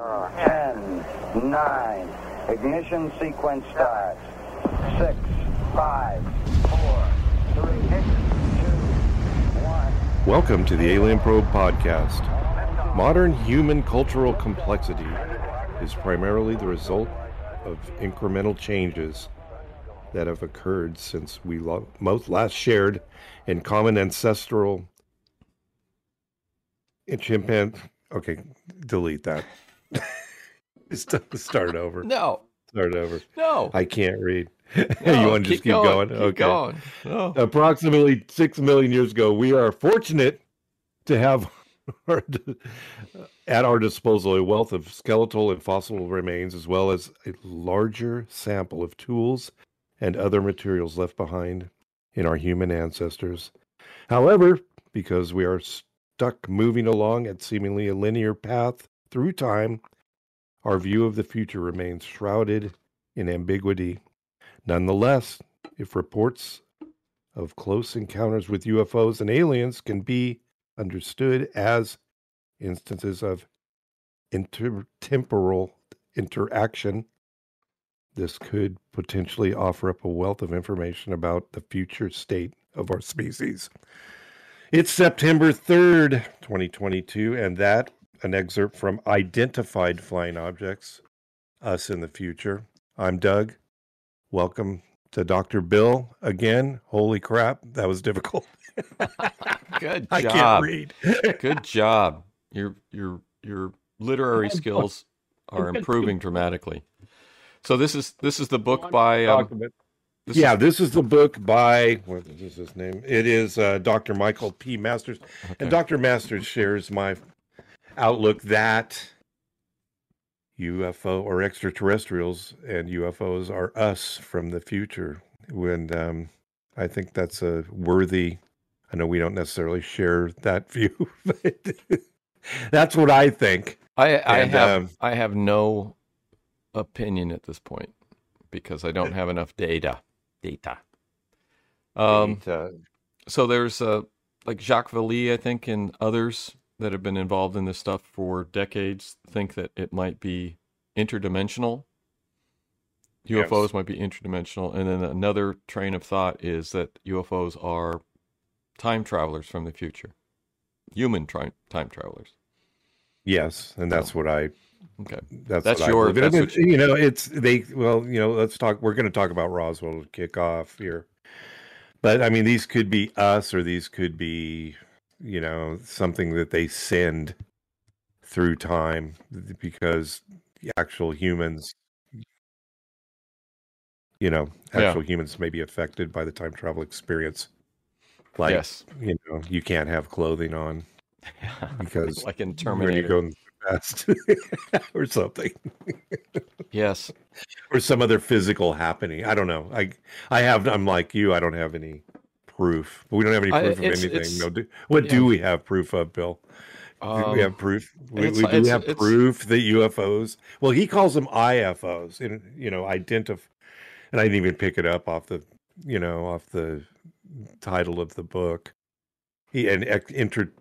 Ten, nine, ignition sequence starts. Six, five, four, three, two, one. Welcome to the Alien Probe podcast. Modern human cultural complexity is primarily the result of incremental changes that have occurred since we lo- most last shared in common ancestral chimpanzee. Okay, delete that. St- Start over. No, Start over. no. I can't read. no, you want to just keep going? Keep okay. going. No. approximately six million years ago, we are fortunate to have our- uh, at our disposal a wealth of skeletal and fossil remains, as well as a larger sample of tools and other materials left behind in our human ancestors. However, because we are stuck moving along at seemingly a linear path through time, our view of the future remains shrouded in ambiguity. Nonetheless, if reports of close encounters with UFOs and aliens can be understood as instances of intertemporal interaction. This could potentially offer up a wealth of information about the future state of our species. It's September 3rd, 2022, and that an excerpt from Identified Flying Objects, Us in the Future. I'm Doug. Welcome to Dr. Bill again. Holy crap, that was difficult. Good job. I can't read. Good job. Your your your literary skills are improving dramatically. So this is this is the book by um, this yeah, is- this is the book by what is his name? It is uh, Dr. Michael P. Masters, okay. and Dr. Masters shares my outlook that UFO or extraterrestrials and UFOs are us from the future. When um, I think that's a worthy. I know we don't necessarily share that view, but that's what I think. I I and, have um, I have no opinion at this point because I don't have enough data. Data. Um. It, uh, So there's uh, like Jacques Vallée, I think, and others that have been involved in this stuff for decades think that it might be interdimensional. UFOs Yes. might be interdimensional, and then another train of thought is that UFOs are time travelers from the future, human tri- time travelers. yes, and that's what I Okay, That's That's I your- that's it- you know, it's they. Well, you know, let's talk. We're going to talk about Roswell to kick off here, but I mean, these could be us, or these could be, you know, something that they send through time because the actual humans, you know, Yeah. actual humans may be affected by the time travel experience. Like, yes, you know, you can't have clothing on because like in when you Terminator. go past or something. Yes, or some other physical happening. I don't know. I I have. I'm like you. I don't have any proof. We don't have any I- proof of anything. it's- No. Do, what yeah. do we have proof of, Bill? Do um, we have proof. We, we do it's- have it's- proof that UFOs. Well, he calls them IFOs. And you know, identify. And I didn't even pick it up off the, you know, off the title of the book. He and inter,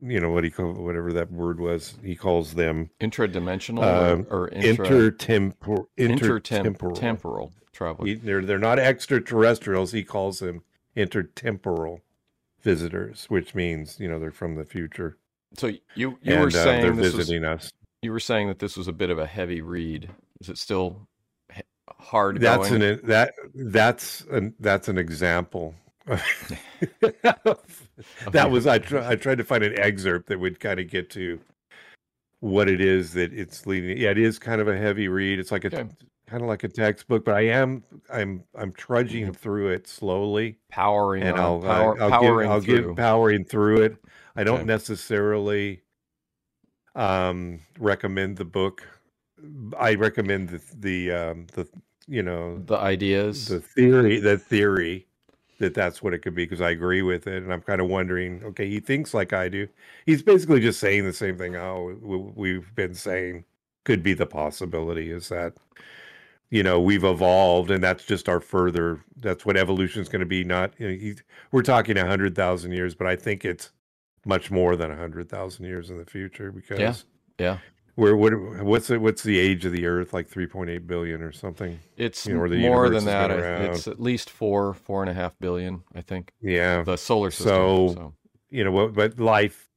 you know what he call whatever that word was. He calls them intradimensional Um, or, or intra, intertempor intertem- intertemporal. temporal travel. He, they're they're not extraterrestrials. He calls them intertemporal visitors, which means you know they're from the future So you you and were uh, saying they're this was, visiting us. you were saying that this was a bit of a heavy read. Is it still hard That's going? an that that's an that's an example. that was I try, I tried to find an excerpt that would kind of get to what it is that it's leading. Yeah, it is kind of a heavy read. It's like a Okay. Kind of like a textbook, but I am I'm I'm trudging through it slowly. powering and on, I'll, power, I'll, powering give, I'll through. give powering through it. I don't Okay. necessarily um, recommend the book. I recommend the the um, the you know the ideas. the theory the theory that that's what it could be because I agree with it, and I'm kind of wondering. Okay, he thinks like I do. He's basically just saying the same thing. Oh, we- we've been saying could be the possibility is that you know we've evolved and that's just our further that's what evolution is going to be not you know, we're talking a hundred thousand years but i think it's much more than a hundred thousand years in the future because Yeah. yeah. Where what what's it? What's the age of the Earth? Like three point eight billion or something. It's You know, the more than that. been I- around. It's at least four, four and a half billion, I think. Yeah. The solar system. So- so- You know what? But life,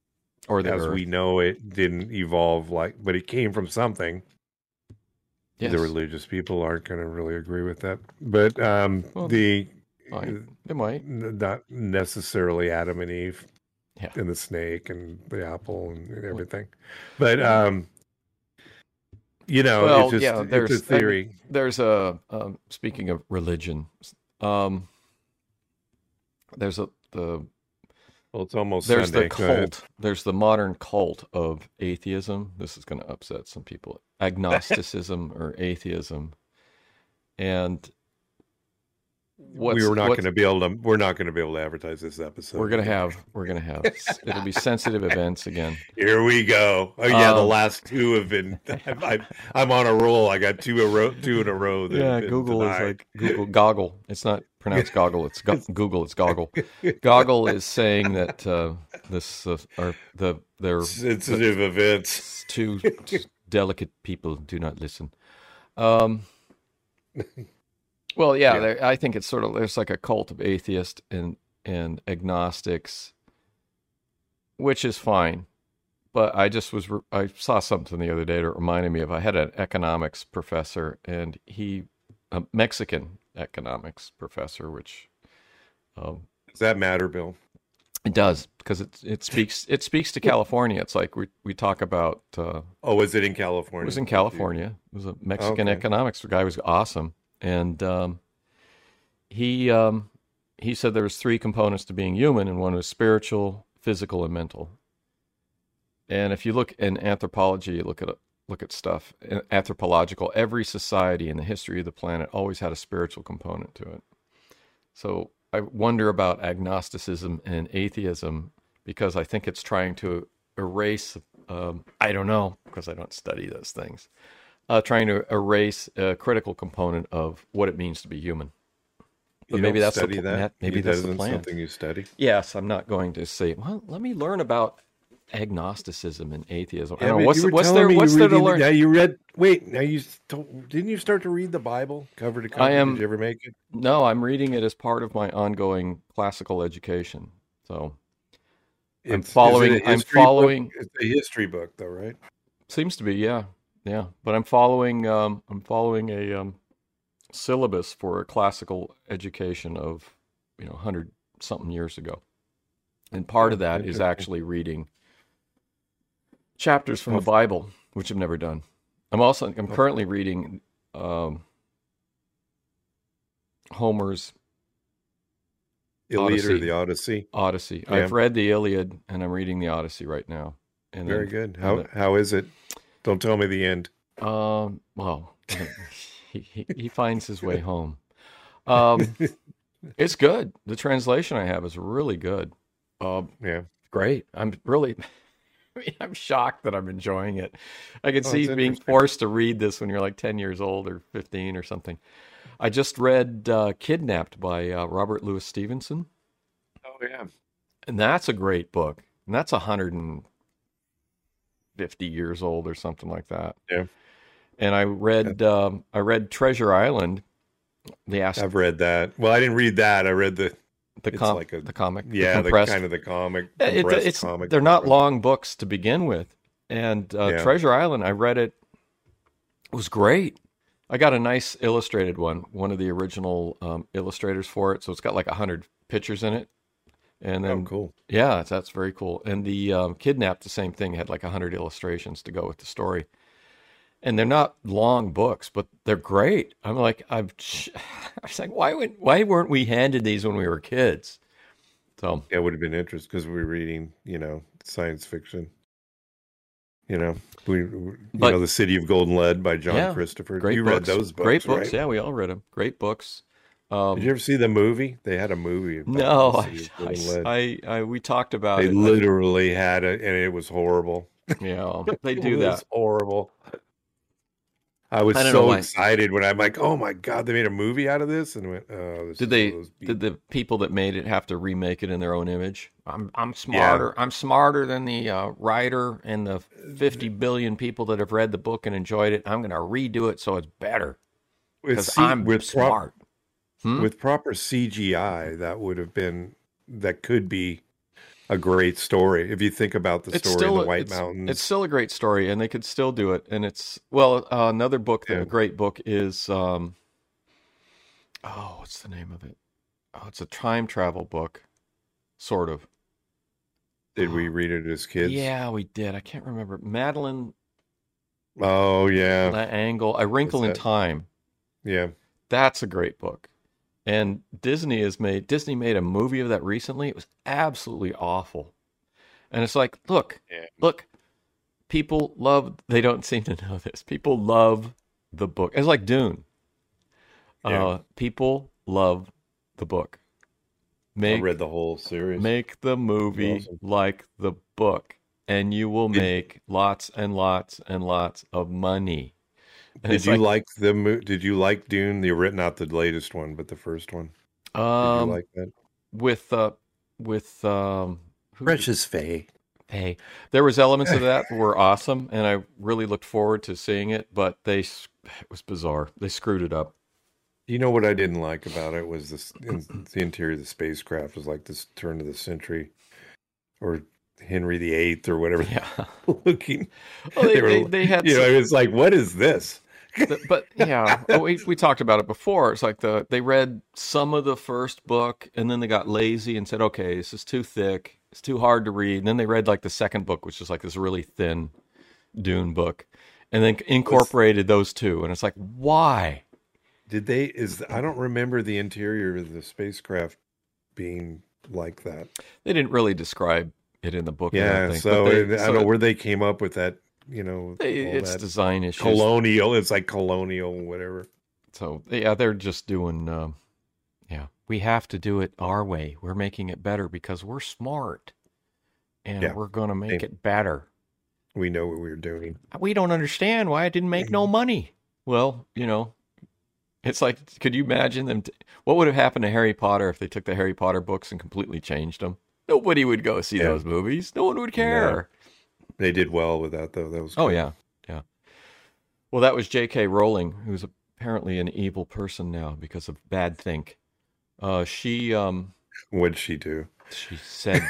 or the as Earth. we know it, didn't evolve like, but it came from something. Yes. The religious people aren't going to really agree with that, but um, Well, the Fine. They might. not necessarily Adam and Eve Yeah. and the snake and the apple and everything, but um, you know, Well, it's just yeah, it's there's- a I mean, theory. There's a um, speaking of religion, um, there's a the well, it's almost there's Sunday. the cult. There's the modern cult of atheism. This is going to upset some people. Agnosticism or atheism, and what's, we were not going to be able to. We're not going to be able to advertise this episode. We're gonna have we're gonna have it'll be sensitive events again. Here we go. Oh yeah, the Um, last two have been. I'm, I'm, I'm on a roll. I got two a row, two in a row. Yeah, Google is like Google goggle. It's not pronounced goggle. It's go- Google. It's goggle. Goggle is saying that uh, this uh, are the their sensitive events. two delicate people do not listen. Um, well, yeah, Yeah. I think it's sort of there's like a cult of atheists and and agnostics, which is fine. But I just was I saw something the other day that reminded me of I had an economics professor and he a Mexican economics professor, which um, Does that matter, Bill? it does because it it speaks it speaks to California. It's like we we talk about. Uh, Oh, was it in California? it was in California. It was a Mexican Okay. economics guy. was awesome, and um, he um, he said there was three components to being human, and one was spiritual, physical, and mental. And if you look in anthropology, you look at look at stuff anthropological. Every society in the history of the planet always had a spiritual component to it. So I wonder about agnosticism and atheism because I think it's trying to erase. Um, I don't know because I don't study those things. Uh, trying to erase a critical component of what it means to be human. But You maybe that's the that. Maybe You- that's the plan. Something you study. Yes, I'm not going to say. Well, let me learn about agnosticism and atheism. I Yeah, don't know what's you what's there. What's there to learn? Yeah, you read. Wait, now you didn't you start to read the Bible cover to cover? I am- Did you ever make it? No, I'm reading it as part of my ongoing classical education. So I'm It's- it following- a I'm history book? following- It's a history book, though, right? seems to be, yeah, yeah. But I'm following. Um, I'm following a um, syllabus for a classical education of you know hundred something years ago, and part of that is actually reading chapters from the Oh. Bible, which I've never done. I'm also I'm currently reading um, Homer's Iliad or the Odyssey. Odyssey. Yeah. I've read the Iliad and I'm reading the Odyssey right now. And Very then, good. How and how is it? Don't tell me the end. Um, well, he, he he finds his way home. Um, it's good. The translation I have is really good. Um, Yeah. great. I'm really. I mean, I'm shocked that I'm enjoying it. I can Oh, see being forced to read this when you're like 10 years old or 15 or something. I just read uh, "Kidnapped" by uh, Robert Louis Stevenson. Oh yeah. And that's a great book. And that's 150 years old or something like that. Yeah. And I read um, I read Treasure Island, the ast- I've read that. Well, I didn't read that. I read the the it's com- like a- the comic yeah, the compressed. kind of the comic. It- it- compressed it's comic. they're not long books to begin with. And uh, Yeah. Treasure Island, I read it. It was great. I got a nice illustrated one, one of the original um, illustrators for it. So it's got like hundred pictures in it. And Oh, then cool. Yeah, that's, very cool. And the um, kidnapped, the same thing, had like hundred illustrations to go with the story. And they're not long books, but they're great. I'm like, I'm, I was like, why would, why weren't we handed these when we were kids? So Yeah, it would have been interesting because we were reading, you know, science fiction. You know, we, you But- know, the City of Gold and Lead by John Yeah, Christopher. great you books. read those books, great books. right? Yeah, we all read them. Great books. Um, Did you ever see the movie? They had a movie. About no, I, of Gold and Lead. I, I, I, we talked about it. they it. literally had it, and it was horrible. yeah, they It do was that. horrible. I was I so excited when I'm like, "Oh my god, they made a movie out of this!" And went, "Oh, this Did is they? one of those B- Did the people that made it have to remake it in their own image? I'm I'm smarter. I'm smarter than the uh, writer and the 50 billion people that have read the book and enjoyed it. I'm going to redo it so it's better with because C- I'm with prop- smart. Hmm? with proper CGI, that would have been that could be a great story if you think about the it's story still in the White it's, Mountains. It's still a great story, and they could still do it. And it's well, uh, another book, that, Yeah. a great book is um, oh, what's the name of it? Oh, it's a time travel book, sort of. Did we read it as kids? Yeah, we did. I can't remember. Madeline Oh yeah, L'Engle, A Wrinkle in? Time. yeah. That's a great book. And Disney has made Disney made a movie of that recently. It was absolutely awful. And it's like, look, Yeah. look, people love they don't seem to know this. People love the book. It's like Dune. Yeah. Uh people love the book. I Make read the whole series. make the movie Awesome. like the book and you will make lots and lots and lots of money. And did you like, the mo- Did you like Dune? The written not the latest one, but the first one. Did um you like that? with uh with um who- Precious Faye. hey there was elements of that that were awesome and i really looked forward to seeing it but they it was bizarre they screwed it up You know what I didn't like about it was this in, the interior of the spacecraft was like this turn of the century, or Henry VIII or whatever. yeah looking. well, they, They were- they, they had You some- know, it's like, what is this? But yeah oh, we, we talked about it before it's like the they read some of the first book and then they got lazy and said okay this is too thick it's too hard to read and then they read like the second book which is like this really thin dune book and then incorporated those two and it's like why Did they? Is I don't remember the interior of the spacecraft being like that. they didn't really describe it in the book I Yeah, think, so they- it- I don't know where they came up with that. You know, it's design issues colonial. It's like colonial, whatever. So yeah, they're just doing. Um, yeah, we have to do it our way. We're making it better because we're smart, and Yeah. we're going to make it better. We know what we're doing. We don't understand why it didn't make no money. Well, you know, it's like, could you imagine them? T- what would have happened to Harry Potter if they took the Harry Potter books and completely changed them? Nobody would go see Yeah. those movies. No one would care. They did well with that, though. That was Oh good. yeah, yeah. Well, that was J.K. Rowling, who's apparently an evil person now because of bad think. Uh, she um What'd she do? she said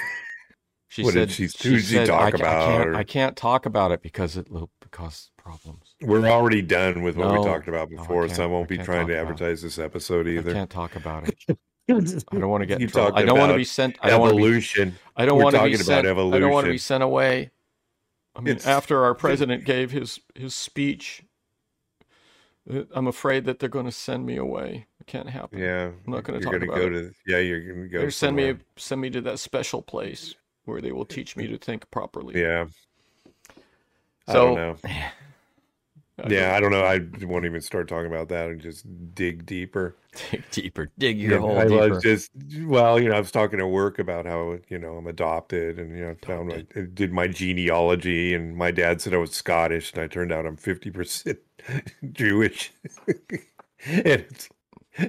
she What said did she- did she said, talk I, about, I can't, or- I can't talk about it because it will cause problems. We're already done with what No. we talked about No, I before, so I won't I be trying to advertise this episode I either. can't talk about it. I don't want to get You I don't want to be sent. I don't want to be. Evolution. I don't We're want to be talking about sent. I don't want to be sent away. I mean, It's- after our president gave his his speech, uh, I'm afraid that they're going to send me away. It can't happen. Yeah, I'm not gonna you're talk gonna about go it. to. Yeah, you're gonna go. They're send me send me to that special place where they will teach me to think properly. Yeah. I don't know. Yeah, I don't know. I won't even start talking about that and just dig deeper. dig deeper, dig your Yeah, hole I deeper. was just well, you know, I was talking to work about how you know I'm adopted, and you know, I found my, did my genealogy, and my dad said I was Scottish, and I turned out I'm fifty percent Jewish, and it's,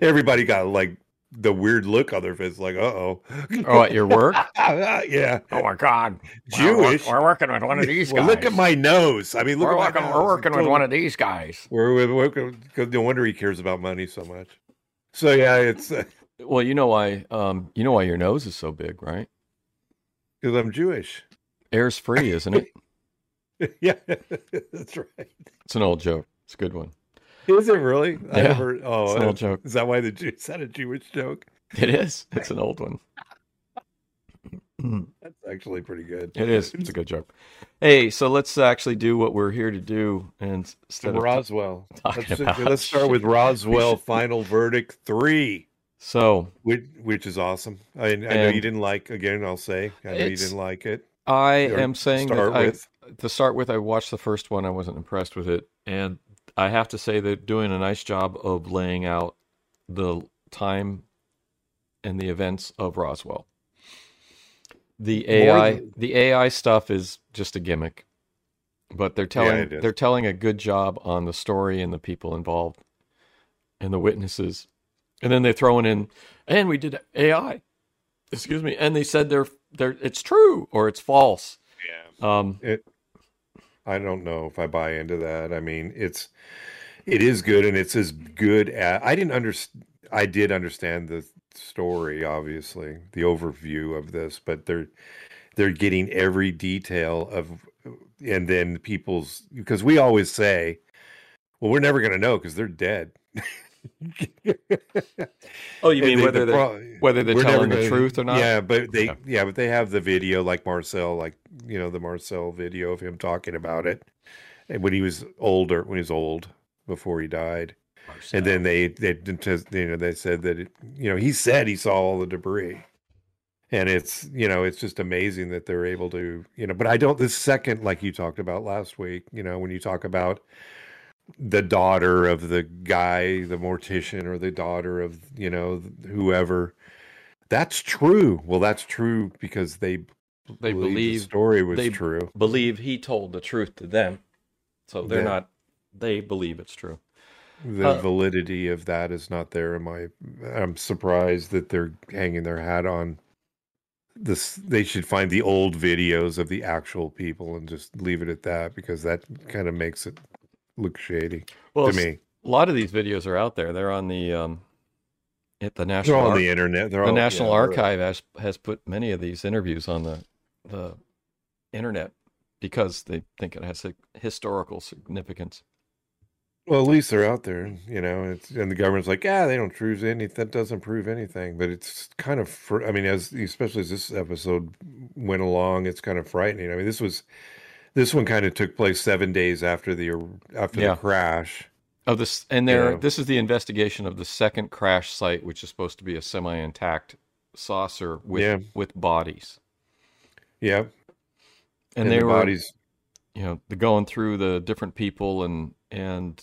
everybody got like the weird look on their face, like, uh oh, oh, at your work? yeah, Oh my God, Jewish. We're, working with one of these well, guys. look at my nose. I mean, look We're at working, we're working with one of these guys. We're, we're working. No wonder he cares about money so much. So yeah, it's because Well, you know why? Um, you know why your nose is so big, right? Because I'm Jewish. Air's free, isn't it? yeah, that's right. It's an old joke. It's a good one. Is it really? I Yeah, never. Oh, it's an uh, old joke. Is that why the Jew? Is that a Jewish joke? It is. It's an old one. That's actually pretty good. It is. It's a good joke. Hey, so let's actually do what we're here to do, and instead of Roswell. Let's, about let's start with Roswell. Final verdict three, so which which is awesome. I, I know you didn't like. Again, I'll say I know you didn't like it. I Or am saying start that I, to start with, I watched the first one. I wasn't impressed with it, and I have to say they're doing a nice job of laying out the time and the events of Roswell. The AI, than- the AI stuff is just a gimmick. but they're telling is. they're telling a good job on the story and the people involved and the witnesses. And then they're throwing in and we did AI. Excuse me. And they said they're they're it's true or it's false. Yeah. Um It. I don't know if I buy into that. I mean, it's it is good, and it's as good as I didn't understand. I did understand the story, obviously, the overview of this, but they're they're getting every detail of, and then people's because we always say, well, we're never going to know because they're dead. Oh, you mean the- whether the they're whether they're telling the gonna- truth or not? Yeah, but they Yeah. yeah. but they have the video like Marcel, like you know the Marcel video of him talking about it, and when he was older, when he was old before he died, and then they they you know they said that it, you know he said he saw all the debris, and it's you know it's just amazing that they're able to you know. But I don't this second like you talked about last week, you know when you talk about the daughter of the guy, the mortician, or the daughter of you know whoever. That's true. Well, that's true because they They believe believe- the story was they- true. believe he told the truth to them. So they're Yeah. not they believe it's true. The uh, validity of that is not there. In my, I'm surprised that they're hanging their hat on this. They should find the old videos of the actual people and just leave it at that because that kind of makes it look shady Well, to me. a lot of these videos are out there. They're on the um at the national. They're on Ar- the internet. They're the all, National yeah, Archive has has put many of these interviews on the the internet because they think it has a historical significance. Well, at least they're out there, you know. It's and the government's like, yeah, they don't prove any. That doesn't prove anything. But it's kind of, fr- I mean, as especially as this episode went along, it's kind of frightening. I mean, this was, this one kind of took place seven days after the after Yeah. the crash. Of this, and there, Yeah. this is the investigation of the second crash site, which is supposed to be a semi-intact saucer with Yeah. with bodies, Yeah, and, they the were, bodies. you know, the going through the different people and and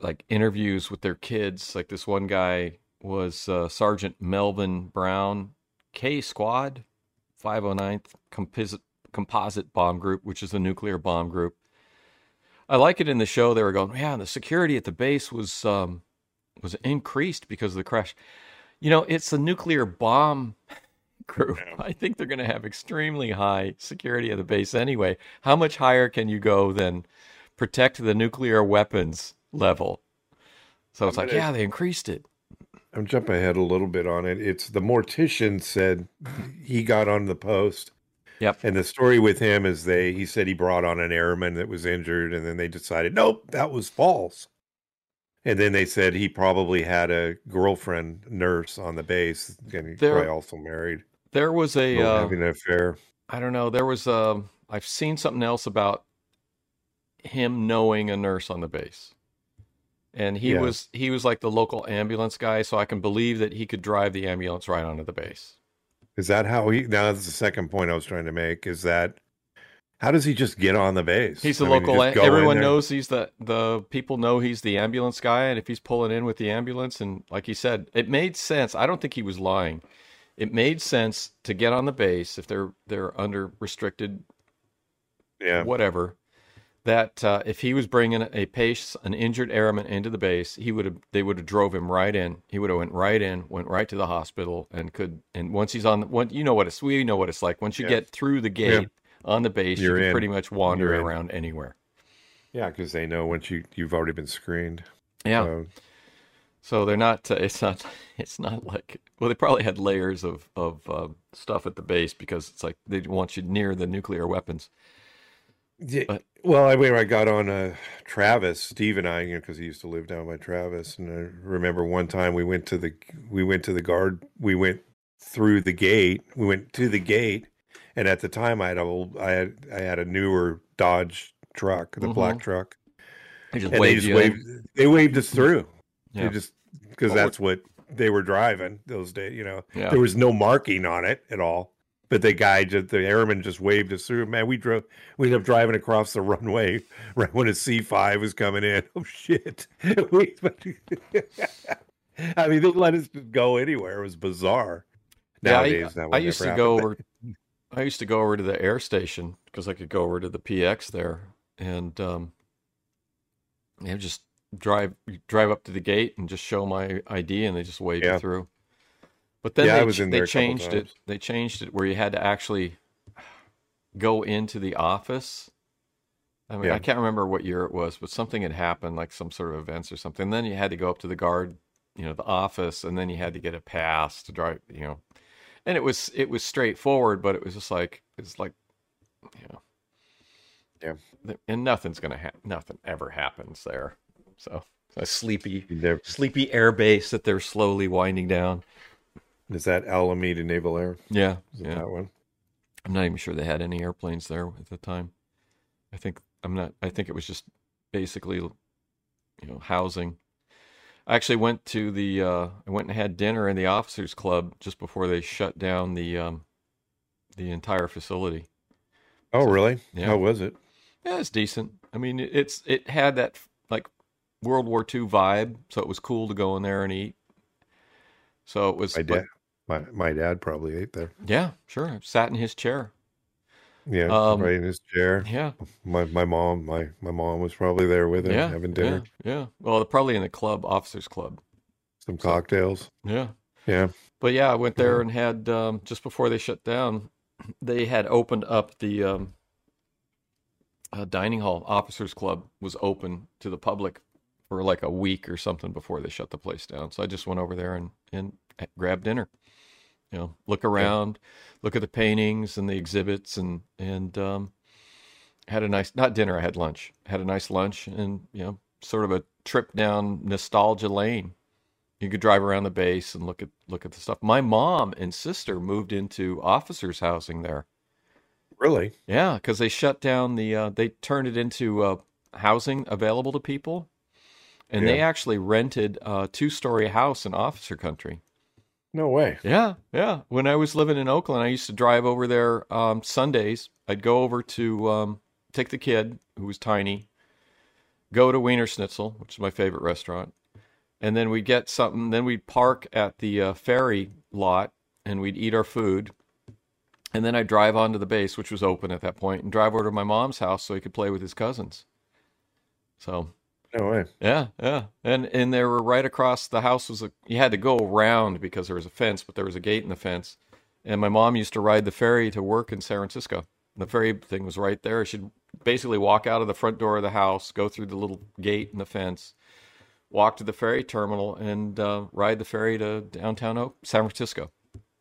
like interviews with their kids. Like this one guy was uh, Sergeant Melvin Brown, K Squad, 509th Composite Composite Bomb Group, which is a nuclear bomb group. I like it in the show. They were going, yeah, the security at the base was um, was increased because of the crash. You know, it's a nuclear bomb group. I think they're going to have extremely high security at the base anyway. How much higher can you go than protect the nuclear weapons level? So it's I'm like, gonna- yeah, they increased it. I'm jumping ahead a little bit on it. It's the mortician said he got on the post. Yep. And the story with him is they he said he brought on an airman that was injured, and then they decided, nope, that was false. And then they said he probably had a girlfriend nurse on the base, and he's There- probably also married, There was a, uh, having an affair. I don't know, there was a, I've seen something else about him knowing a nurse on the base. And he Yeah. was he was like the local ambulance guy, so I can believe that he could drive the ambulance right onto the base. Is that how he? Now that's the second point I was trying to make. Is that how does he just get on the base? He's the I local. in everyone knows he's the the people know he's the ambulance guy, and if he's pulling in with the ambulance, and like he said, it made sense. I don't think he was lying. It made sense to get on the base if they're they're under restricted Yeah, whatever. That uh, if he was bringing a pace an injured airman into the base, he would have they would have drove him right in. He would have went right in, went right to the hospital, and could. And once he's on, one you know what it's we know what it's like. Once you Yeah. get through the gate on the base, You're you can in. pretty much wander You're in. around anywhere. yeah, because they know once you you've already been screened. Yeah. So, So they're not. Uh, it's not. It's not like. Well, they probably had layers of of uh, stuff at the base because it's like they want you near the nuclear weapons. Yeah, But- well, I mean, I got on uh, Travis, Steve and I, you know, because he used to live down by Travis, and I remember one time we went to the we went to the guard, we went through the gate, we went to the gate, and at the time I had a old, I had I had a newer Dodge truck, the black Mhm. truck, They just and they waved just waved, in. they waved us through, Yeah. they just because Well, that's what they were driving those days, you know. Yeah. There was no marking on it at all. But the guy, just the airman, just waved us through. Man, we drove. We ended up driving across the runway right when a C five was coming in. Oh shit! We- I mean, they let us go anywhere. It was bizarre. Yeah, I- Nowadays, that would I used to go over I used to go over to the air station because I could go over to the PX there and um, you know, just drive drive up to the gate and just show my ID and they just wave Yeah. you through. But then Yeah, they, they changed it. They changed it where you had to actually go into the office. I mean, Yeah. I can't remember what year it was, but something had happened, like some sort of events or something. then you had to go up to the guard, you know, the office, and then you had to get a pass to drive, you know. And it was it was straightforward, but it was just like it's like, you know, Yeah. and nothing's gonna happen. Nothing ever happens there. So a sleepy, sleepy air base that they're slowly winding down. Is that Alameda Naval Air? Yeah, Is it yeah. that one? I'm not even sure they had any airplanes there at the time. I think I'm not. I think it was just basically, you know, housing. I actually went to the. Uh, I went and had dinner in the officers' club just before they shut down the um, the entire facility. Oh, So- really? yeah. How was it? Yeah, it's decent. I mean, it- it's it had that like World War II vibe, so it was cool to go in there and eat. So it was. My but- dad, my, my dad probably ate there. yeah, sure. I sat in his chair. Yeah, Um, right in his chair. Yeah, My my mom, my my mom was probably there with him yeah, having dinner, Yeah, yeah. Well, probably in the club, officers' club. some cocktails. Yeah. Yeah. But yeah, I went there and had um, just before they shut down, they had opened up the um, uh, dining hall. Officers Club was open to the public for like a week or something before they shut the place down. So I just went over there and and grabbed dinner. You know, look around, look at the paintings and the exhibits, and and um, had a nice not dinner. I had lunch. Had a nice lunch, and you know, sort of a trip down nostalgia lane. You could drive around the base and look at look at the stuff. My mom and sister moved into officers' housing there. Really? Yeah, because they shut down the. Uh, they turned it into uh, housing available to people, and they actually rented a two-story house in officer country. No way. Yeah, yeah. When I was living in Oakland, I used to drive over there um, Sundays. I'd go over to um, take the kid, who was tiny, go to Wiener Schnitzel, which is my favorite restaurant, and then we'd get something. Then we'd park at the uh, ferry lot, and we'd eat our food. And then I'd drive onto the base, which was open at that point, and drive over to my mom's house so he could play with his cousins. So No way. yeah, yeah, and and they were right across the house was a you had to go around because there was a fence, but there was a gate in the fence. And my mom used to ride the ferry to work in San Francisco. The ferry thing was right there. She'd basically walk out of the front door of the house, go through the little gate in the fence, walk to the ferry terminal, and uh, ride the ferry to downtown O- San Francisco.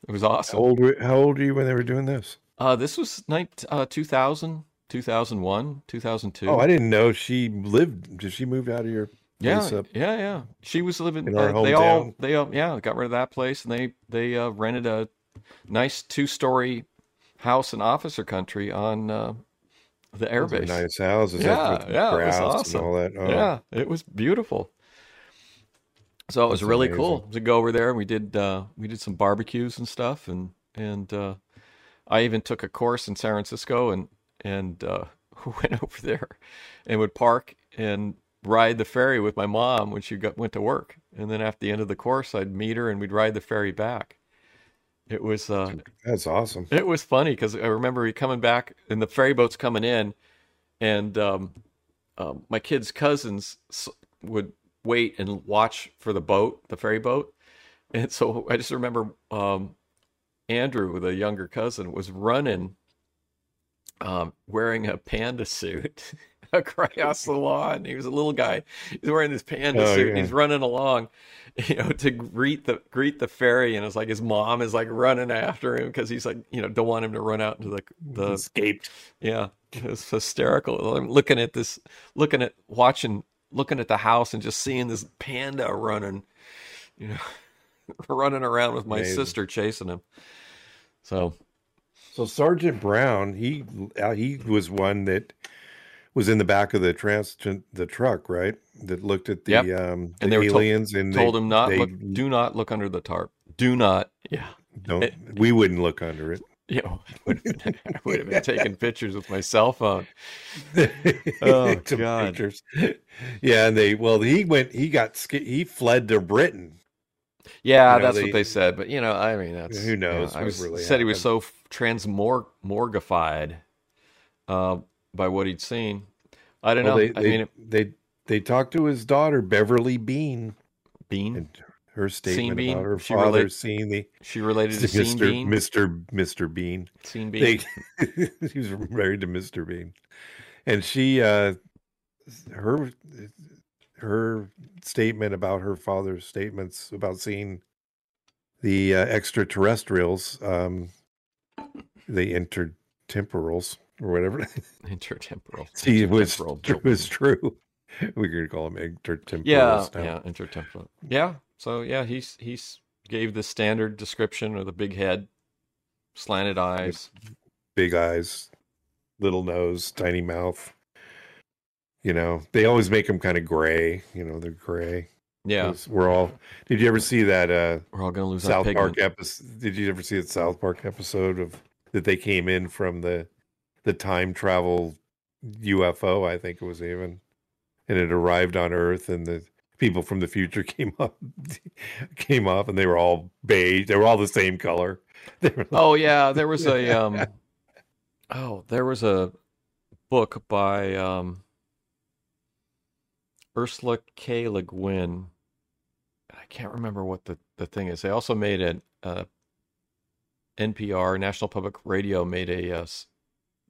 It was How awesome. old were, how old were you when they were doing this? Uh, this was night, uh, 2000, 2001, 2002. Oh, I didn't know she lived. Did she move out of your Yeah, yeah, yeah. She was living. In our uh, they all, they uh, yeah, got rid of that place and they they uh, rented a nice two story house in officer country on uh, the airbase. Nice houses. Yeah, yeah, it was awesome. And all that. Oh, Yeah, it was beautiful. So it was That's really amazing. cool to go over there. We did uh, we did some barbecues and stuff, and and uh, I even took a course in San Francisco and and uh, went over there and would park and ride the ferry with my mom when she got, went to work, and then after the end of the course, I'd meet her and we'd ride the ferry back. It was uh, That's awesome. it was funny because I remember we coming back and the ferry boat's coming in, and um, um, my kids' cousins would wait and watch for the boat, the ferry boat, and so I just remember um, Andrew, the younger cousin, was running, um, wearing a panda suit across the lawn. He was a little guy. He's wearing this panda Oh, suit and yeah. he's running along, you know, to greet the greet the ferry. And it's like his mom is like running after him because he's like, you know, don't want him to run out into the the Escaped. yeah, it's hysterical. I'm looking at this, looking at watching, looking at the house and just seeing this panda running, you know, running around with my Amazing. sister chasing him. So So Sergeant Brown, he uh, he was one that was in the back of the trans the truck, right? That looked at the Yep. um the And they were told- aliens and told they, him not they look, do not look under the tarp. Do not. Yeah. don't it- we wouldn't look under it. You know, I would have been, would have been taking pictures with my cell phone. Oh, God. pictures. Yeah, and they well he went he got sca- he fled to Britain Yeah, You know, that's they- what they said. But you know, I mean, that's Who knows I was, really said he was so transmorgified uh, by what he'd seen. I don't Well, know. they, I they, mean, it, they they talked to his daughter Beverly Bean Bean. and her statement about her She father relate- seeing the She related to Mr. Bean. Mr. Mr. Bean. Scene Bean. They he was married to Mr. Bean, and she uh her her statement about her father's statements about seeing the uh, extraterrestrials, um, the intertemporals or whatever. Intertemporal. See, it was intertemporal it was true. We could call them intertemporals. Yeah, now. yeah, intertemporal. Yeah. So yeah, he's he's gave the standard description of the big head, slanted eyes. big eyes, little nose, tiny mouth. You know, they always make them kind of gray. You know, they're gray. Yeah, We're all. Did you ever see that uh, we're all gonna lose South Park episode? Did you ever see that South Park episode of that they came in from the the time travel UFO? I think it was even, and it arrived on Earth, and the people from the future came up, came up, and they were all beige. They were all the same color. Like, Oh yeah, there was a um oh, there was a book by um Ursula K. Le Guin. I can't remember what the, the thing is. They also made an uh, NPR, National Public Radio, made a uh,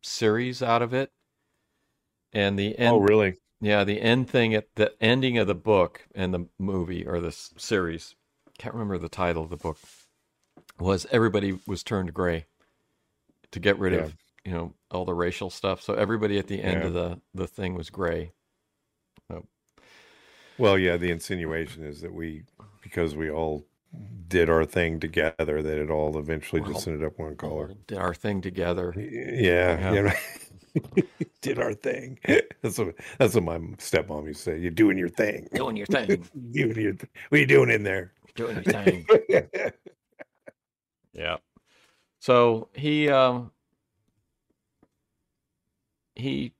series out of it. And the end, oh, really? yeah, the end thing at the ending of the book and the movie or the series, can't remember the title of the book, was everybody was turned gray to get rid Yeah. of you know all the racial stuff. So everybody at the end Yeah. of the the thing was gray. Well, yeah, the insinuation is that we, because we all did our thing together, that it all eventually We're just all- ended up one color. Did our thing together. Yeah, Yeah. yeah. did our thing. That's what that's what my stepmom used to say. You're doing your thing. Doing your thing. doing your th- what are you doing in there? Doing your thing. Yeah. So he um he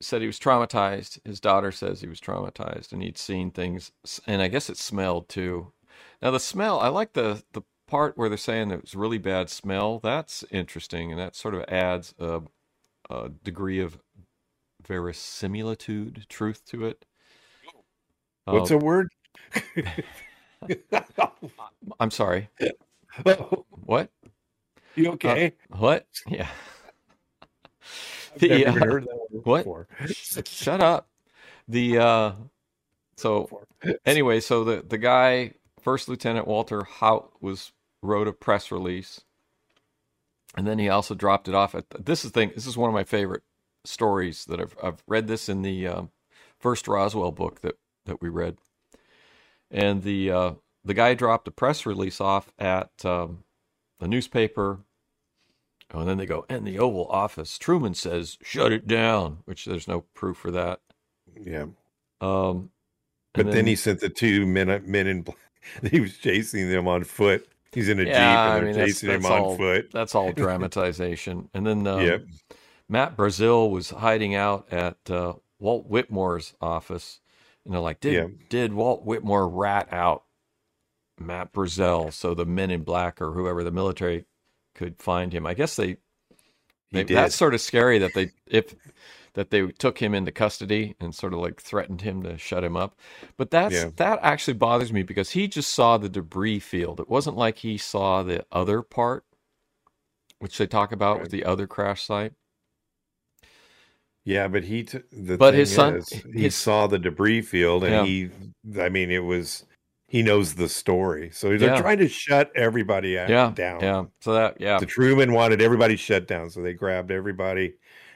said he was traumatized. His daughter says he was traumatized and he'd seen things and I guess it smelled too. Now the smell, I like the the part where they're saying it was really bad smell. That's interesting and that sort of adds a, a degree of verisimilitude, truth to it. What's Uh, a word? I'm sorry. What? you okay? What? Yeah. The, uh, heard that what? before. Shut up. The uh so anyway, so the the guy, First Lieutenant Walter Haut, was wrote a press release, and then he also dropped it off at. This is the thing. This is one of my favorite stories that I've I've read this in the um, first Roswell book that that we read, and the uh, the guy dropped a press release off at um, the newspaper. Oh, and then they go, and the Oval Office. Truman says, "Shut it down," which there's no proof for that. Yeah. Um, But and then, he sent the two men men in black. He was chasing them on foot. He's in a Yeah, jeep I and mean, they're that's- chasing him that's on all- foot. That's all dramatization. and then um, Yep. Matt Brazel was hiding out at uh, Walt Whitmore's office, and they're like, "Did Yeah. did Walt Whitmore rat out Matt Brazel so the Men in Black or whoever the military could find him?" I guess they. He they that's sort of scary that they if that they took him into custody and sort of like threatened him to shut him up. But that's Yeah. that actually bothers me because he just saw the debris field. It wasn't like he saw the other part, which they talk about Right. with the other crash site. Yeah, but he t- the But thing his son- is, he his- saw the debris field and Yeah. he I mean it was he knows the story. So they're Yeah. trying to shut everybody Yeah, down. Yeah. So that yeah. The Truman wanted everybody shut down, so they grabbed everybody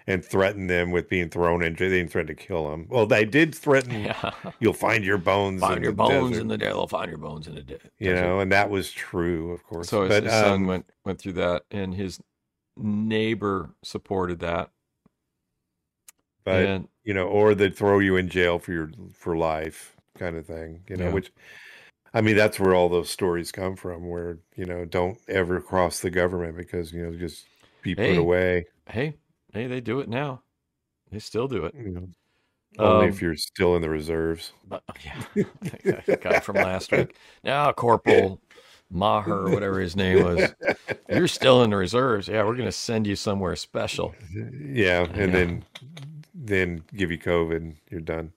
and threatened them with being thrown in jail. They didn't threaten to kill them. Well, they did threaten Yeah. you'll find your bones Find in your the bones desert, in the desert. They'll find your bones in the desert. you know, and that was true, of course. So his, but his son um, went went through that, and his neighbor supported that. but and you know, or they'd throw you in jail for your for life kind of thing, you know, Yeah. which I mean, that's where all those stories come from where, you know, don't ever cross the government because, you know, just be put Hey. away, hey, hey, they do it now. They still do it. you know. Only Um, if you're still in the reserves. But, yeah, that guy from last week. Now, Corporal Maher, whatever his name was, you're still in the reserves. Yeah, we're going to send you somewhere special. Yeah, and Yeah. then then give you COVID. You're done.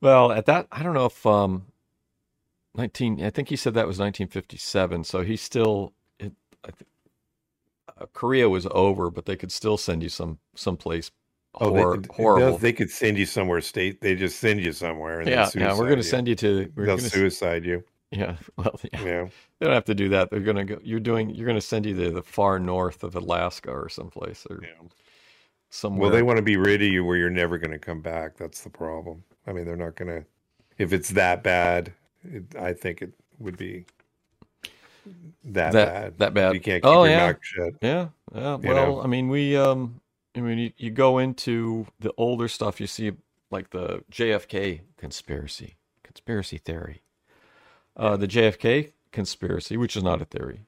Well, at that, I don't know if um, nineteen. I think he said that was 1957. So he's still. It, I think, uh, Korea was over, but they could still send you some someplace hor- they, horrible. They could send you somewhere state. They just send you somewhere. And yeah, yeah. We're going to send you to. We're They'll gonna, suicide you. yeah. Well, yeah. Yeah. They don't have to do that. They're going to go. You're doing. You're going to send you to the far north of Alaska or someplace or yeah. somewhere. Well, they want to be rid of you where you're never going to come back. That's the problem. I mean, they're not going to. If it's that bad, it, I think it would be that, That- bad. that bad. You can't keep Oh, your yeah. mouth shut. Yeah, yeah. You Well, know? I mean, we, um, I mean, you, you go into the older stuff, you see like the JFK conspiracy, conspiracy theory, uh, the JFK conspiracy, which is not a theory.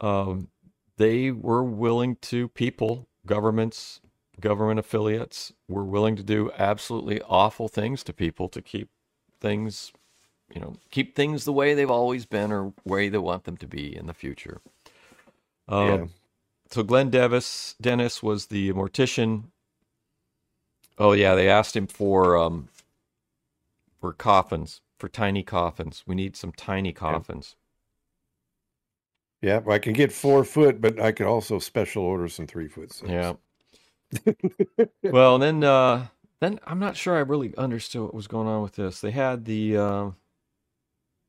Um, they were willing to people, governments, government affiliates were willing to do absolutely awful things to people to keep things, you know, keep things the way they've always been or way they want them to be in the future. Um, Yeah. so Glenn Davis Dennis was the mortician. Oh yeah, they asked him for um for coffins, for tiny coffins. We need some tiny coffins. Yeah, I can get four foot, but I could also special order some three foot. Yeah. well, and then uh then I'm not sure I really understood what was going on with this. They had the uh,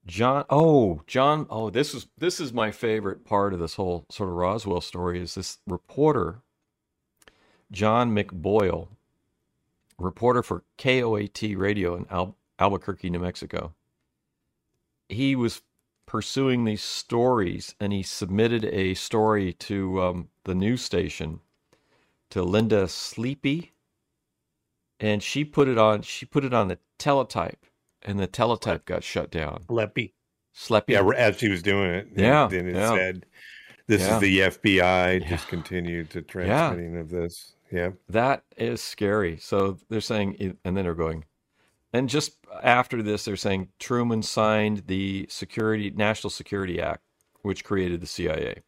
John oh, John oh, this is this is my favorite part of this whole sort of Roswell story is this reporter John McBoyle, reporter for KOAT radio in Al- Albuquerque, New Mexico. He was pursuing these stories and he submitted a story to um, the news station to Linda Sleppy and she put it on she put it on the teletype and the teletype got shut down. Sleppy. Sleppy. Yeah, as she was doing it. Yeah, Then it yeah. said, "This Yeah. is the FBI Yeah. discontinued to transmitting of this." Yeah. That is scary. So they're saying, and then they're going, and just after this, they're saying Truman signed the Security National Security Act, which created the CIA.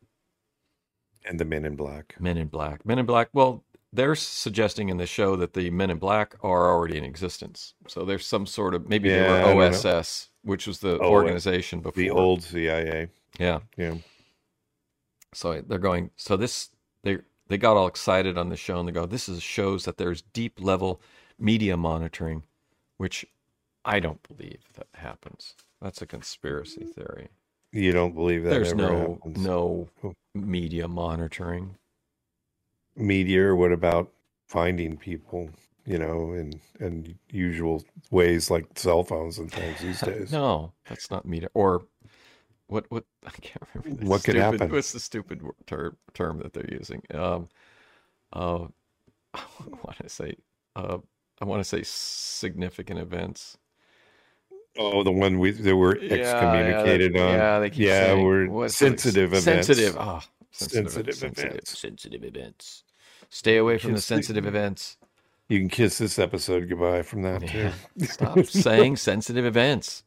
And the Men in Black. Men in Black. Men in Black. Well, they're suggesting in the show that the Men in Black are already in existence. So there's some sort of maybe Yeah, they were. OSS, which was the Oh, organization before The old CIA. Yeah. Yeah. So they're going. So this they they got all excited on the show and they go. This is shows that there's deep level media monitoring, which I don't believe that happens. That's a conspiracy theory. You don't believe that There's no happens. no media monitoring. Media or what about finding people you know in in usual ways like cell phones and things these days No, that's not media. Or what? What? I can't remember. the What could stupid- happen? What's the stupid wor- term term that they're using? Um, uh, I want to say. Uh, I want to say significant events. oh the one we that were Yeah, excommunicated yeah, on Yeah, they keep yeah saying, we're what's it, sensitive events Sensitive. Oh, sensitive, Sensitive sensitive, events. sensitive events. Stay away from the Kiss the- sensitive events. you can kiss this episode goodbye from that Yeah. too Stop saying sensitive events.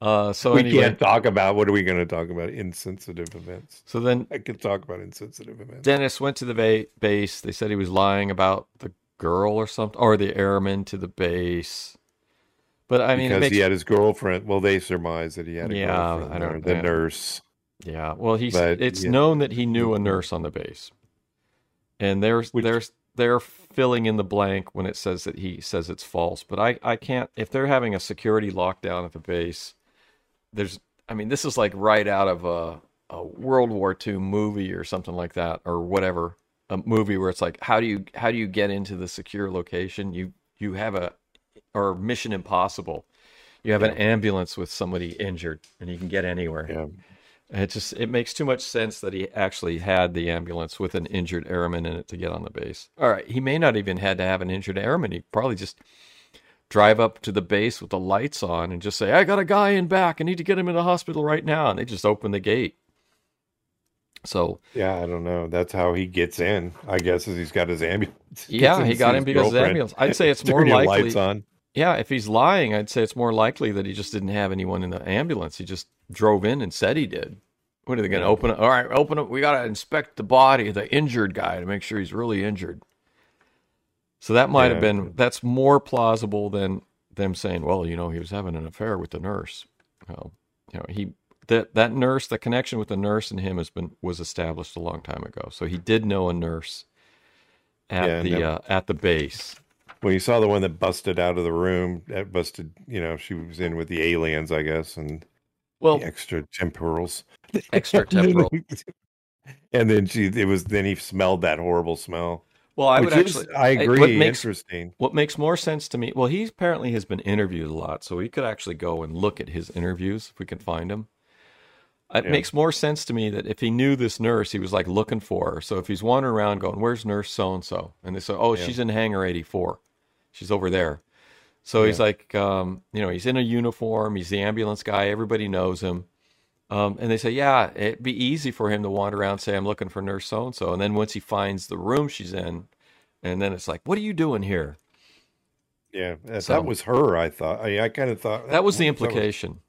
Uh, so we anyway, can't talk about what are we going to talk about insensitive events so then i could talk about insensitive events Dennis went to the ba- base. They said he was lying about the girl or something, or the airman to the base. But I mean, because makes, he had his girlfriend well they surmise that he had a Yeah, girlfriend I don't- there, the yeah. nurse yeah. Well, he's But, it's yeah. known that he knew a nurse on the base, and there's Which- there's they're filling in the blank when it says that he says it's false. But I I can't if they're having a security lockdown at the base. There's I mean this is like right out of a a World War II movie or something like that or whatever a movie where it's like how do you how do you get into the secure location you you have a or Mission Impossible you have an ambulance with somebody injured and you can get anywhere yeah it just it makes too much sense that he actually had the ambulance with an injured airman in it to get on the base. All right, he may not even had to have an injured airman. He probably just drive up to the base with the lights on and just say, "I got a guy in back. I need to get him in the hospital right now." And they just open the gate. So Yeah, I don't know. That's how he gets in. I guess is he's got his ambulance. Gets yeah, he got in because of the ambulance. I'd say it's more likely. lights on. Yeah, if he's lying, I'd say it's more likely that he just didn't have anyone in the ambulance. He just drove in and said he did. What are they going to open it? All right, open it. We got to inspect the body of the injured guy to make sure he's really injured. So that might have Yeah. been that's more plausible than them saying, "Well, you know, he was having an affair with the nurse." Well, you know, he that that nurse, the connection with the nurse and him has been was established a long time ago. So he did know a nurse at Yeah, the uh, at the base. When you saw the one that busted out of the room, that busted, you know, she was in with the aliens, I guess, and Well, the extra temporals. extra temporal. and then she, it was, then he smelled that horrible smell. Well, I would is, actually. I what agree, makes interesting. what makes more sense to me? Well, he apparently has been interviewed a lot, so we could actually go and look at his interviews if we can find them. It Yeah. makes more sense to me that if he knew this nurse, he was like looking for her. So if he's wandering around going, "Where's Nurse So and So?" and they say, "Oh, Yeah. she's in Hangar 84. She's over there." So he's like, um, you know, he's in a uniform. He's the ambulance guy. Everybody knows him. Um, and they say, yeah, it'd be easy for him to wander around and say, I'm looking for nurse so and so. And then once he finds the room she's in, and then it's like, what are you doing here? Yeah, that, So- that was her. I thought. I, I kind of thought That was the that implication.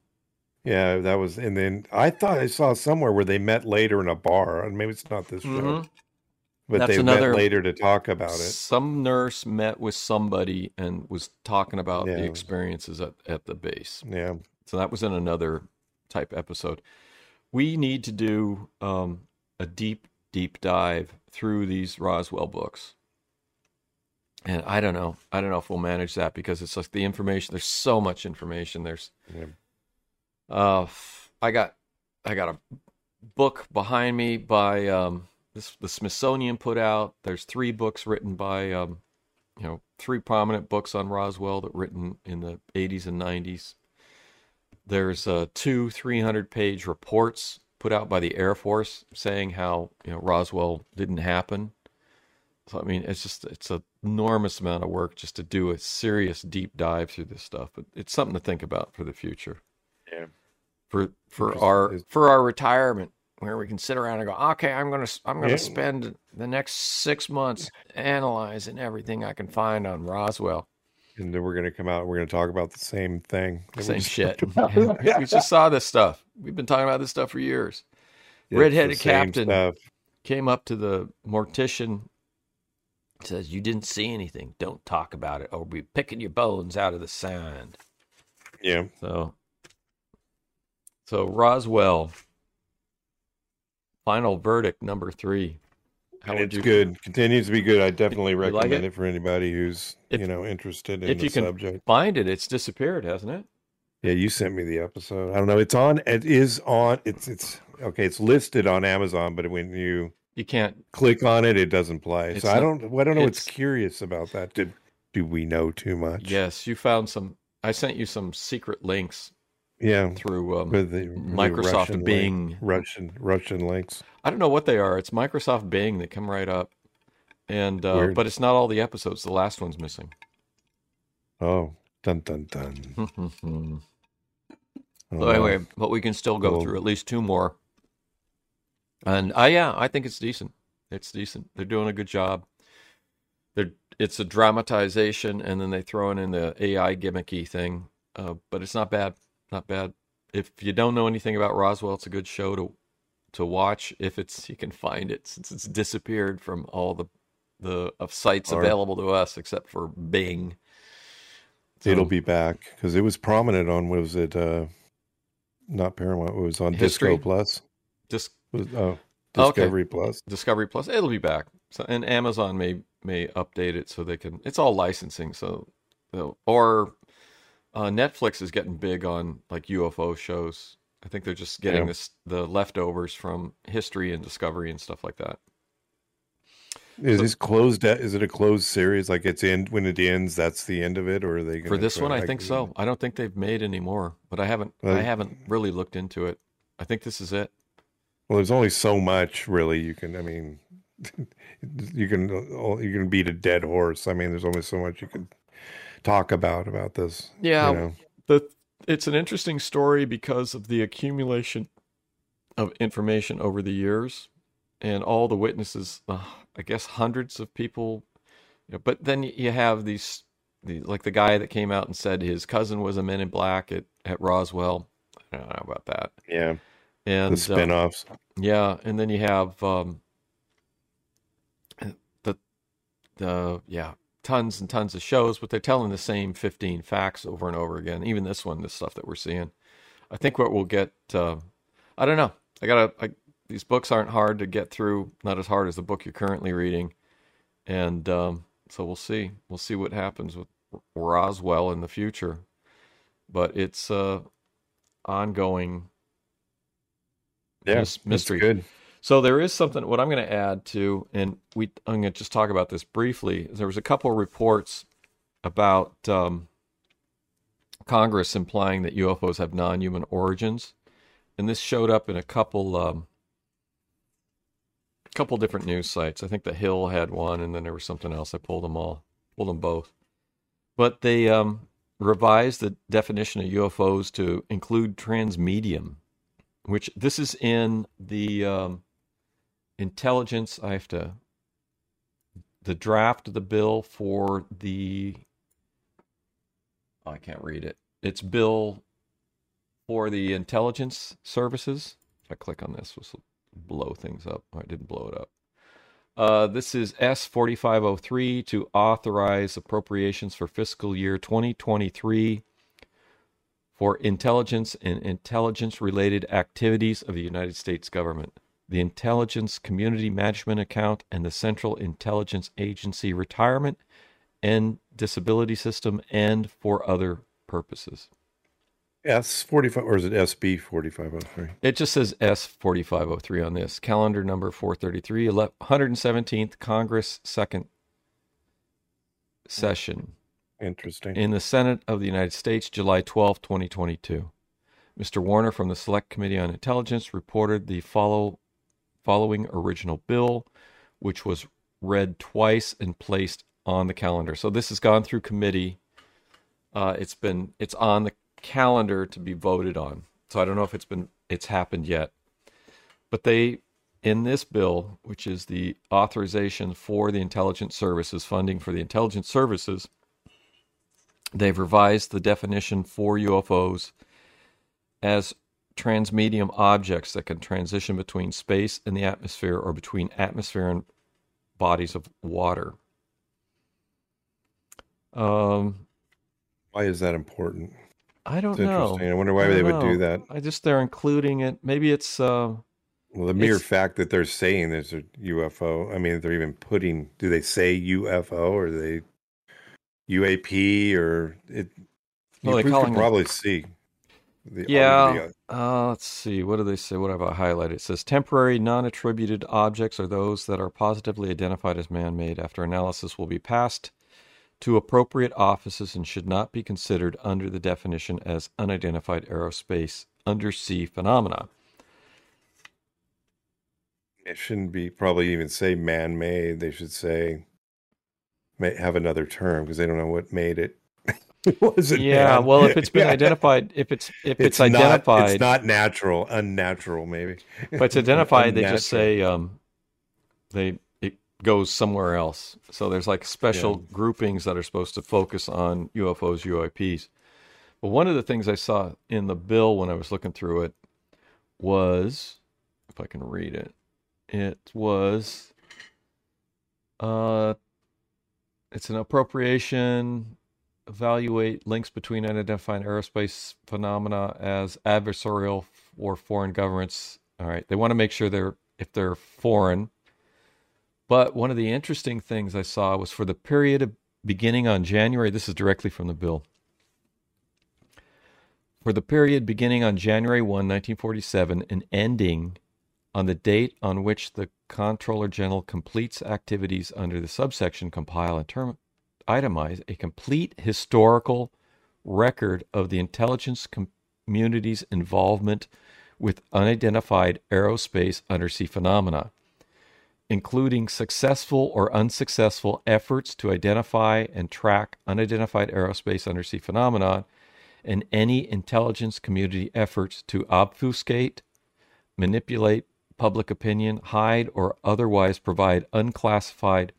yeah, that was. And then I thought I saw somewhere where they met later in a bar, and maybe it's not this show, Mhm. But That's they another- met later to talk about it. Some nurse met with somebody and was talking about the experiences at, at the base. Yeah, So that was in another type episode. We need to do um, a deep, deep dive through these Roswell books. And I don't know. I don't know if we'll manage that because it's like the information. There's so much information. There's, Yeah. uh, I got, I got a book behind me by um, this the Smithsonian put out. There's three books written by, um, you know, three prominent books on Roswell that written in the 80s and 90s. There's uh, two 300 page reports put out by the Air Force saying how you know Roswell didn't happen. So I mean, it's just it's an enormous amount of work just to do a serious deep dive through this stuff. But it's something to think about for the future. Yeah. For for our for our retirement, where we can sit around and go, okay, I'm gonna I'm gonna Yeah. spend the next six months analyzing everything I can find on Roswell. and then we're gonna come out. and We're gonna talk about the same thing. Same shit. talked about. we just saw this stuff. We've been talking about this stuff for years. It's Redheaded captain. stuff. Came up to the mortician, says, "You didn't see anything. Don't talk about it, or we'll be picking your bones out of the sand." Yeah, So, so Roswell, final verdict number three. How and would it's you? good. Continues to be good. I definitely You like recommend it? it? for anybody who's If- you know interested in if the you can- subject. Find it. It's disappeared, hasn't it? Yeah, you sent me the episode. I don't know. It's on. It is on. It's it's okay. It's listed on Amazon, but when you You can't. click on it, it doesn't play. So I don't. I don't know. What's it's- curious about that? Did do we know too much? Yes, you found some. I sent you some secret links Yeah. through um, With the, Microsoft Russian link- Bing. Russian Russian links. I don't know what they are. It's Microsoft Bing. that come right up, and uh, but it's not all the episodes. The last one's missing. Oh, dun dun dun. so Oh, anyway, but we can still go Cool. through at least two more. And uh, yeah, I think it's decent. It's decent. They're doing a good job. They're it's a dramatization, and then they throw in the AI gimmicky thing. Uh, but it's not bad. Not bad. If you don't know anything about Roswell, it's a good show to to watch if it's you can find it since it's disappeared from all the the of sites available to us except for Bing. So- It'll be back because it was prominent on. what Was it? uh Not Paramount. It was on History? Disco Plus. Dis- Was, oh, Okay. Discovery Plus. Discovery Plus. It'll be back. So and Amazon may may update it so they can. It's all licensing. So or uh, Netflix is getting big on like UFO shows. I think they're just getting Yeah. this the leftovers from history and Discovery and stuff like that. Is So- this closed? Is it a closed series? Like it's in when it ends, that's the end of it, or are they For this one, I like, think so. I don't think they've made any more, but I haven't. I haven't really looked into it. I think this is it. Well, there's only so much really you can. I mean, you can you can beat a dead horse. I mean, there's only so much you can talk about about this. Yeah, you know? the it's an interesting story because of the accumulation of information over the years and all the witnesses, uh, I guess hundreds of people. You know, but then you have these, the, like the guy that came out and said his cousin was a Men in Black at, at Roswell. I don't know about that. Yeah. And The spin-offs. uh, yeah, and then you have um, the the yeah tons and tons of shows, but they're telling the same fifteen facts over and over again. Even this one, this stuff that we're seeing. I think what we'll get. Uh, I don't know. I gotta. I, these books aren't hard to get through. Not as hard as the book you're currently reading, and um, so we'll see. We'll see what happens with Roswell in the future. But it's uh, ongoing Yeah. mis- mystery. good. So there is something. What I'm going to add to, and we, I'm going to just talk about this briefly. There was a couple of reports about um, Congress implying that UFOs have non-human origins, and this showed up in a couple, um, couple different news sites. I think the Hill had one, and then there was something else. I pulled them all, pulled them both. But they um, revised the definition of UFOs to include transmedium which this is in the um, intelligence. I have to the draft of the bill for the. oh, I can't read it. It's bill for the intelligence services. If I click on this, this will blow things up. I didn't blow it up. Uh, this is S forty five oh three to authorize appropriations for fiscal year twenty twenty three for intelligence and intelligence related activities of the United States government, the Intelligence Community Management Account, and the Central Intelligence Agency Retirement and Disability System, and for other purposes. S forty five or is it SB forty five oh three? It just says S4503 on this, calendar number 433, 117th Congress, second session. Interesting. in the Senate of the United States, July 12, 2022. Mr. Warner from the Select Committee on Intelligence reported the follow, following original bill, which was read twice and placed on the calendar. So this has gone through committee. Uh, it's been it's on the calendar to be voted on. So I don't know if it's been it's happened yet, but they in this bill, which is the authorization for the intelligence services funding for the intelligence services They've revised the definition for UFOs as transmedium objects that can transition between space and the atmosphere or between atmosphere and bodies of water. Um, Why is that important? I don't It's know. interesting. I wonder why I they don't would do that. I just they're including it. Maybe it's uh, Well, the mere fact that they're saying there's a UFO, I mean, they're even putting, do they say UFO or they UAP or it? You Well, they're could calling it- probably see. The, Yeah. Uh, let's see. What do they say? What have I highlighted? It says temporary non attributed objects are those that are positively identified as man made. After analysis will be passed to appropriate offices and should not be considered under the definition as unidentified aerospace undersea phenomena. it shouldn't be probably even say man-made. They should say may have another term because they don't know what made it. Was it yeah, man? well, if it's been Yeah. identified, if it's if it's, not- identified, it's not natural, unnatural, maybe. but it's identified, they just say um, they it goes somewhere else. So there's like special groupings that are supposed to focus on UFOs, UIPs. But one of the things I saw in the bill when I was looking through it was, if I can read it, it was, uh, it's an appropriation. Evaluate links between unidentified aerospace phenomena as adversarial or foreign governments. All right, they want to make sure they're if they're foreign. But one of the interesting things I saw was for the period of beginning on January. This is directly from the bill. For the period beginning on January 1, 1947, and ending on the date on which the Comptroller General completes activities under the subsection compile and term itemize a complete historical record of the intelligence community's involvement with unidentified aerospace undersea phenomena, including successful or unsuccessful efforts to identify and track unidentified aerospace undersea phenomena, and any intelligence community efforts to obfuscate, manipulate, public opinion, hide, or otherwise provide unclassified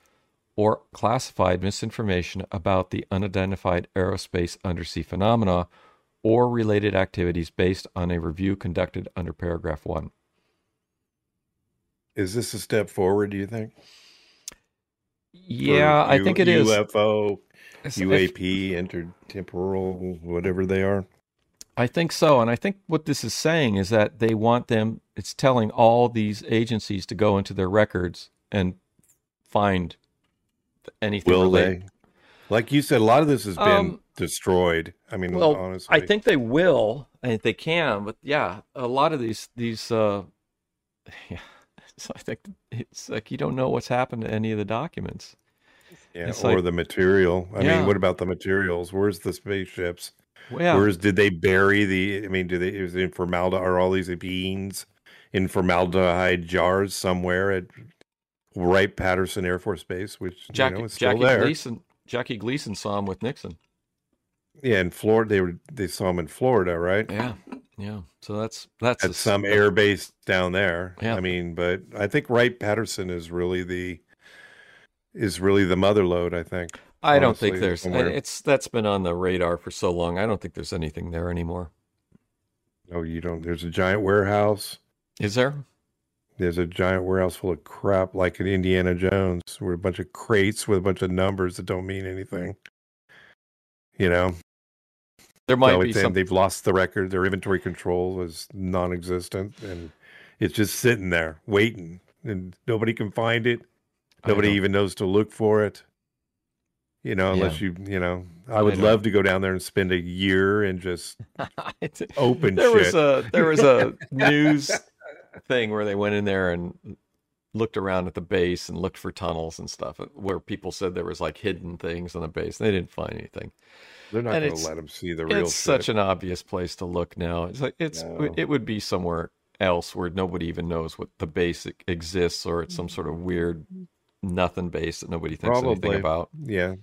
or classified misinformation about the unidentified aerospace undersea phenomena or related activities based on a review conducted under paragraph 1. Is this a step forward, do you think? Yeah, For I U- think it is. UFO, UAP, intertemporal, whatever they are. I think so. And I think what this is saying is that they want them, it's telling all these agencies to go into their records and find anything Will related. they? Like you said, a lot of this has been Um, destroyed. I mean, Well, honestly, I think they will. I think they can. But yeah, a lot of these, these, uh, yeah. So I think it's like you don't know what's happened to any of the documents. yeah, it's or like- the material. I Yeah. mean, what about the materials? Where's the spaceships? Well, yeah. Where's did they bury the? I mean, do they is it in formaldehyde? Are all these beans in formaldehyde jars somewhere at Wright Patterson Air Force Base, which Jackie, you know is still Jackie there? Gleason, Jackie Gleason saw him with Nixon. Yeah, in Florida, they were they saw him in Florida, right? Yeah, yeah. So that's that's At a- some air base down there. Yeah. I mean, but I think Wright Patterson is really the is really the mother lode. I think. I don't think there's somewhere. it's that's been on the radar for so long. I don't think there's anything there anymore. Oh, you don't. There's a giant warehouse. Is there? There's a giant warehouse full of crap, like in Indiana Jones, where a bunch of crates with a bunch of numbers that don't mean anything. You know, There might So be some. they've lost the record. Their inventory control is non-existent, and it's just sitting there waiting, and nobody can find it. Nobody even knows to look for it. You know, unless you, you know, I would know. love to go down there and spend a year and just open there was a there was a news thing where they went in there and looked around at the base and looked for tunnels and stuff where people said there was like hidden things on the base. They didn't find anything. They're not going to let them see the real it's shit. such an obvious place to look now. It's like it's No. it would be somewhere else where nobody even knows what the base exists or it's some sort of weird nothing base that nobody thinks anything Probably. about. Yeah.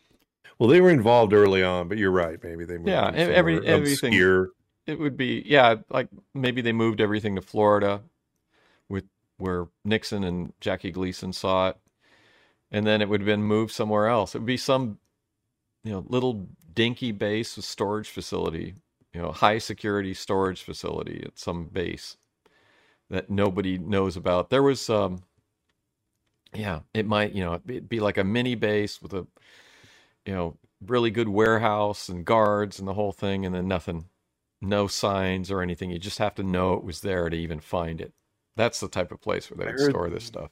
Well, they were involved early on, but you're right. Maybe they moved Yeah, every- everything- obscure. It would be yeah, like maybe they moved everything to Florida where Nixon and Jackie Gleason saw it. And then it would have been moved somewhere else. It would be some you know, little dinky base storage facility, you know, high security storage facility at some base that nobody knows about. There was um yeah, it might, you know, it'd be like a mini base with a you know, really good warehouse and guards and the whole thing and then nothing no signs or anything. You just have to know it was there to even find it. That's the type of place where they would heard- store this stuff.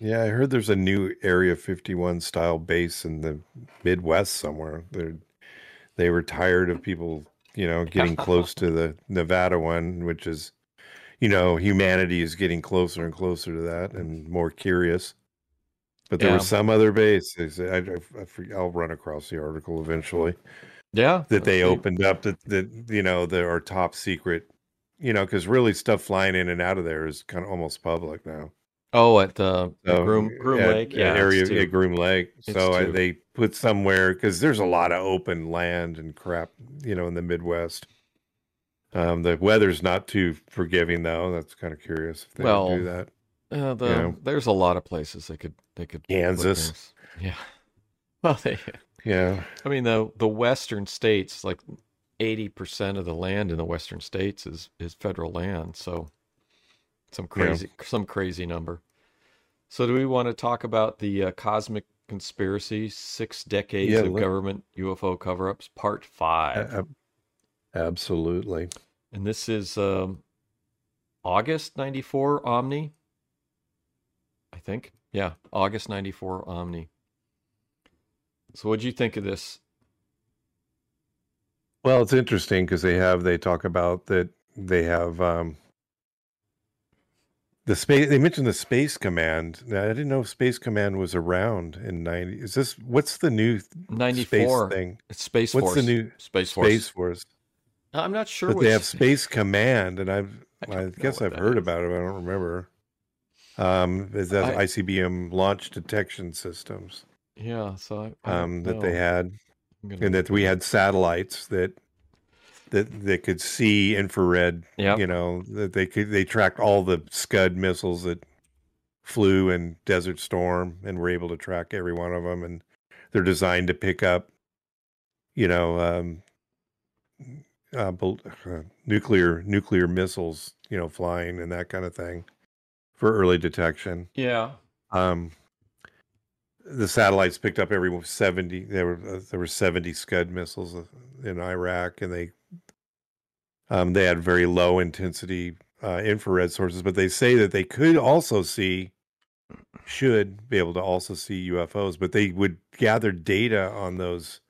Yeah, I heard there's a new Area 51 style base in the Midwest somewhere. They're they were tired of people, you know, getting close to the Nevada one, which is, you know, humanity is getting closer and closer to that and more curious. But there Yeah. was some other base. they I, I, I forget, I'll run across the article eventually. Yeah. that they opened up that that you know that are top secret you know because really stuff flying in and out of there is kind of almost public now Oh, at the, So, Groom Groom at- Lake, yeah, area at groom lake It's so I, they put somewhere because there's a lot of open land and crap you know in the midwest um the weather's not too forgiving though that's kind of curious if they Well, do that Uh, the, you know. There's a lot of places they could they could Kansas. Yeah. Well, they. yeah I mean the the western states, like eighty percent of the land in the western states is is federal land. So some Yeah. crazy some crazy number. So do we want to talk about the uh, cosmic conspiracy? Six decades Yeah, of let- government UFO cover-ups, part five. Absolutely And this is um, August 94 Omni. I think. Yeah, August 94 Omni. So what'd you think of this? Well, it's interesting because they have they talk about that they have um the space they mentioned the space command. Now, I didn't know if Space Command was around in 90. Is this what's the new 94. thing? It's Space What's Force. the new Space Force. Space Force. I'm not sure But what they have Space Command and I've I I, guess I've heard is. about it, but I don't remember. Um is that I- ICBM launch detection systems Yeah, so I, I um that they had I'm gonna and that we had satellites that that they could see infrared. Yep. You know that they could they tracked all the Scud missiles that flew in Desert Storm and were able to track every one of them, and they're designed to pick up, you know, um, uh, uh, nuclear nuclear missiles, you know, flying and that kind of thing for early detection. Yeah. Um, the satellites picked up every 70 there were uh, there were 70 scud missiles uh, in iraq and they um, they had very low intensity uh, infrared sources but they say that they could also see should be able to also see ufos but they would gather data on those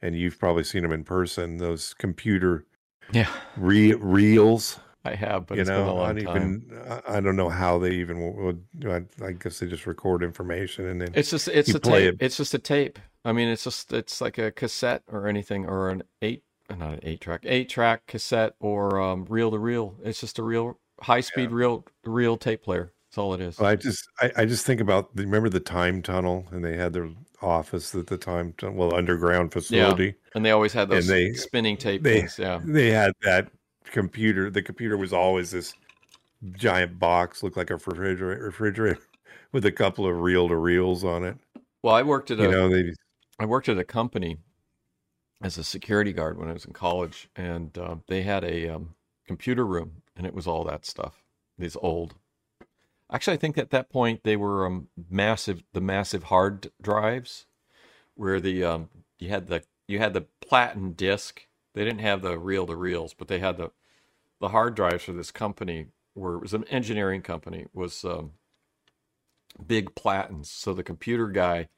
and you've probably seen them in person those computer Yeah. re- reels I have, but you it's been a know, I don't time. even I- don't know how they even would. I, I guess they just record information and then It's just it's a tape. it. It's just a tape. I mean, it's just it's like a cassette or anything or an eight not an eight track eight track cassette or um, reel to reel. It's just a real high speed reel reel tape player. That's all it is. I just I, I just think about remember the time tunnel and they had their office at the time well underground facility. yeah. And they always had those they- spinning tape they- things. Yeah. They had that computer. The computer was always this giant box, looked like a refrigerator, refrigerator with a couple of reel to reels on it. Well, I worked at a know, they I worked at a company as a security guard when I was in college, and uh, they had a um, computer room, and it was all that stuff. These old. Actually, I think at that point they were um, massive, the massive hard drives, where the um, you had the you had the platen disc. They didn't have the reel to reels, but they had the the hard drives for this company. Where it was an engineering company was um, big platens. So the computer guy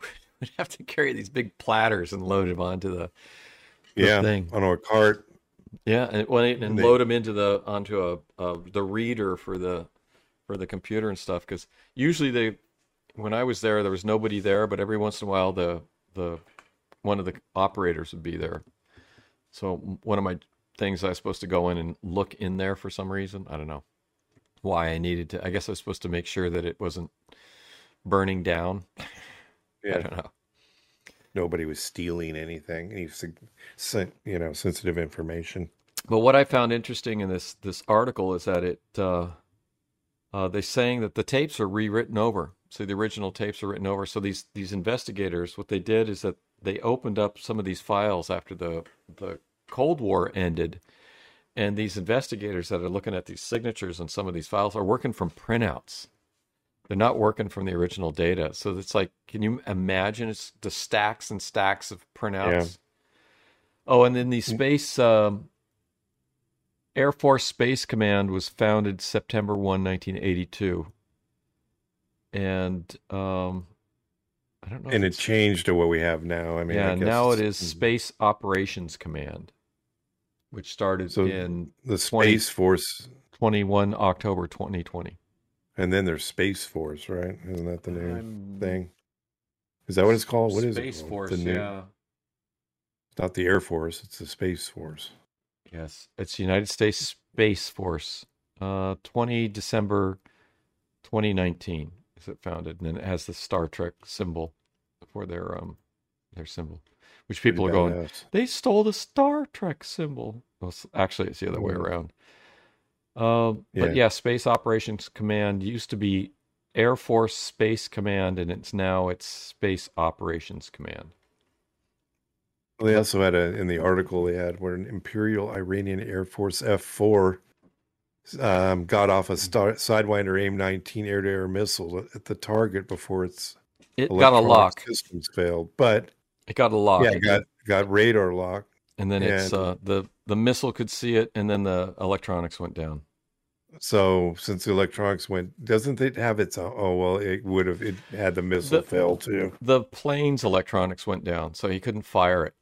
would have to carry these big platters and load them onto the, the yeah thing. on a cart. Yeah, and well, and They- load them into the onto a, a the reader for the for the computer and stuff. Because usually they, when I was there, there was nobody there, but every once in a while the the one of the operators would be there. So one of my things I was supposed to go in and look in there for some reason. I don't know why I needed to. I guess I was supposed to make sure that it wasn't burning down. Yeah. I don't know. nobody was stealing anything. Any you know sensitive information. But what I found interesting in this this article is that it uh, uh, they're saying that the tapes are rewritten over. So the original tapes are written over. So these these investigators, what they did is that they opened up some of these files after the the Cold War ended, and these investigators that are looking at these signatures on some of these files are working from printouts. They're not working from the original data. So it's like, can you imagine? It's the stacks and stacks of printouts. Oh, and then the space um, Air Force Space Command was founded September 1, 1982. And um, I don't know. and it changed to what we have now. I mean, I yeah, guess now it's- Space Operations Command, which started So- in the 20 Space Force, 21 October 2020. and then there's Space Force, right? Isn't that the new Um, thing? Is that what it's called? What is Space it? called? Force, new- yeah. It's not the Air Force. It's the Space Force. Yes, it's United States Space Force. Uh, 20 December 2019 is it founded, and then it has the Star Trek symbol for their um their symbol, which people are going. badass. They stole the Star Trek symbol. Well, actually, it's the other way around. Um, Yeah. But yeah, Space Operations Command used to be Air Force Space Command, and it's now it's Space Operations Command. They also had a in the article they had where an Imperial Iranian Air Force F four um, got off a star, Sidewinder AIM nineteen air to air missile at the target before its It got a lock. systems failed. But It got a lock. yeah, it got got radar lock. and then it's uh, the the missile could see it, and then the electronics went down. So since the electronics went, doesn't it have its? own- Oh well, it would have. It had the missile The- fail too. The plane's electronics went down, so he couldn't fire it.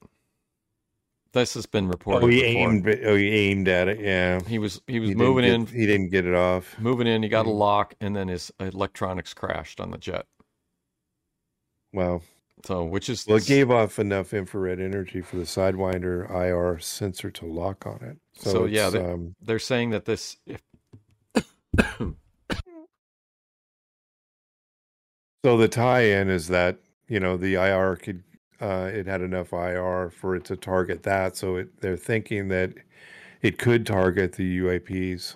This has been reported. Oh, he before. aimed. Oh, he aimed at it. Yeah, He was he was He moving get- in, He didn't get it off. moving in. He got a Mm. lock, and then his electronics crashed on the jet. Wow. So, which is Well, it gave off enough infrared energy for the Sidewinder IR sensor to lock on it. So, So, yeah, it's, they- um, they're saying that this if so the tie-in is that you know the IR could uh, it had enough IR for it to target that. So it, they're thinking that it could target the UAPs,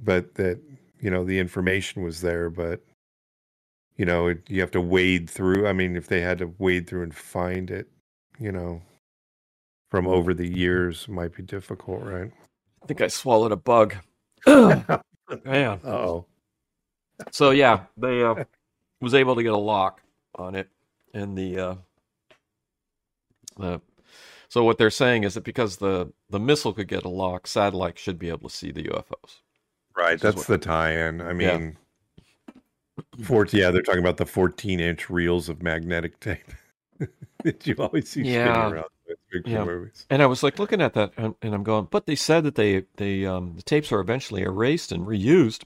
but that you know the information was there, but you know it, you have to wade through. I mean, if they had to wade through and find it, you know, from over the years, might be difficult, right? I think I swallowed a bug. Man. Oh, So yeah, they uh, was able to get a lock on it, and the uh, the so what they're saying is that because the the missile could get a lock, satellite should be able to see the UFOs. right. This is That's the tie-in. I Yeah. Mean, four, yeah, they're talking about the 14-inch reels of magnetic tape that you always see Yeah. spinning around in Yeah. movies. And I was like looking at that, and, and I'm going, but they said that they they um, the tapes are eventually erased and reused.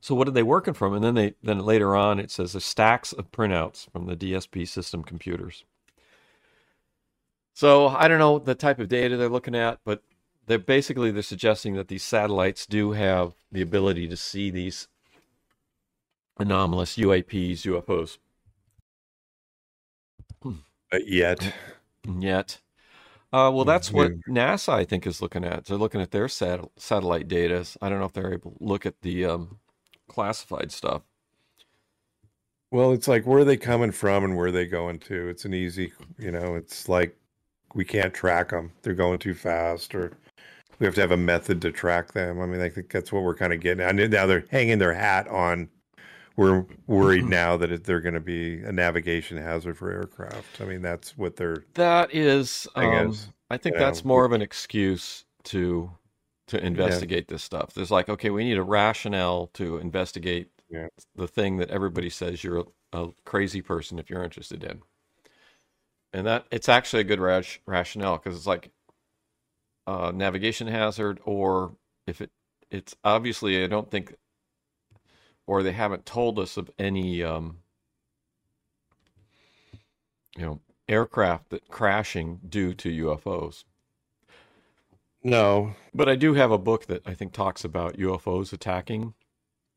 So what are they working from? And then they then later on it says the stacks of printouts from the DSP system computers. So I don't know the type of data they're looking at, but they're basically they're suggesting that these satellites do have the ability to see these anomalous UAPs, UFOs. But yet, Yet. Uh, well, that's what NASA, I think, is looking at. They're looking at their sat- satellite data. I don't know if they're able to look at the um, classified stuff. well, it's like where are they coming from and where are they going to? It's an easy, you know, it's like we can't track them. They're going too fast, or we have to have a method to track them. I mean, I think that's what we're kind of getting. I know now they're hanging their hat on. We're worried now that it, they're going to be a navigation hazard for aircraft. I mean, that's what they're. That is, I um, I think you know, that's more of an excuse to to investigate this stuff. There's like, okay, we need a rationale to investigate Yeah. the thing that everybody says you're a, a crazy person if you're interested in. And that it's actually a good rash, rationale because it's like a navigation hazard, or if it it's obviously I don't think, or they haven't told us of any um, you know aircraft that crashing due to UFOs. No, But I do have a book that I think talks about UFOs attacking.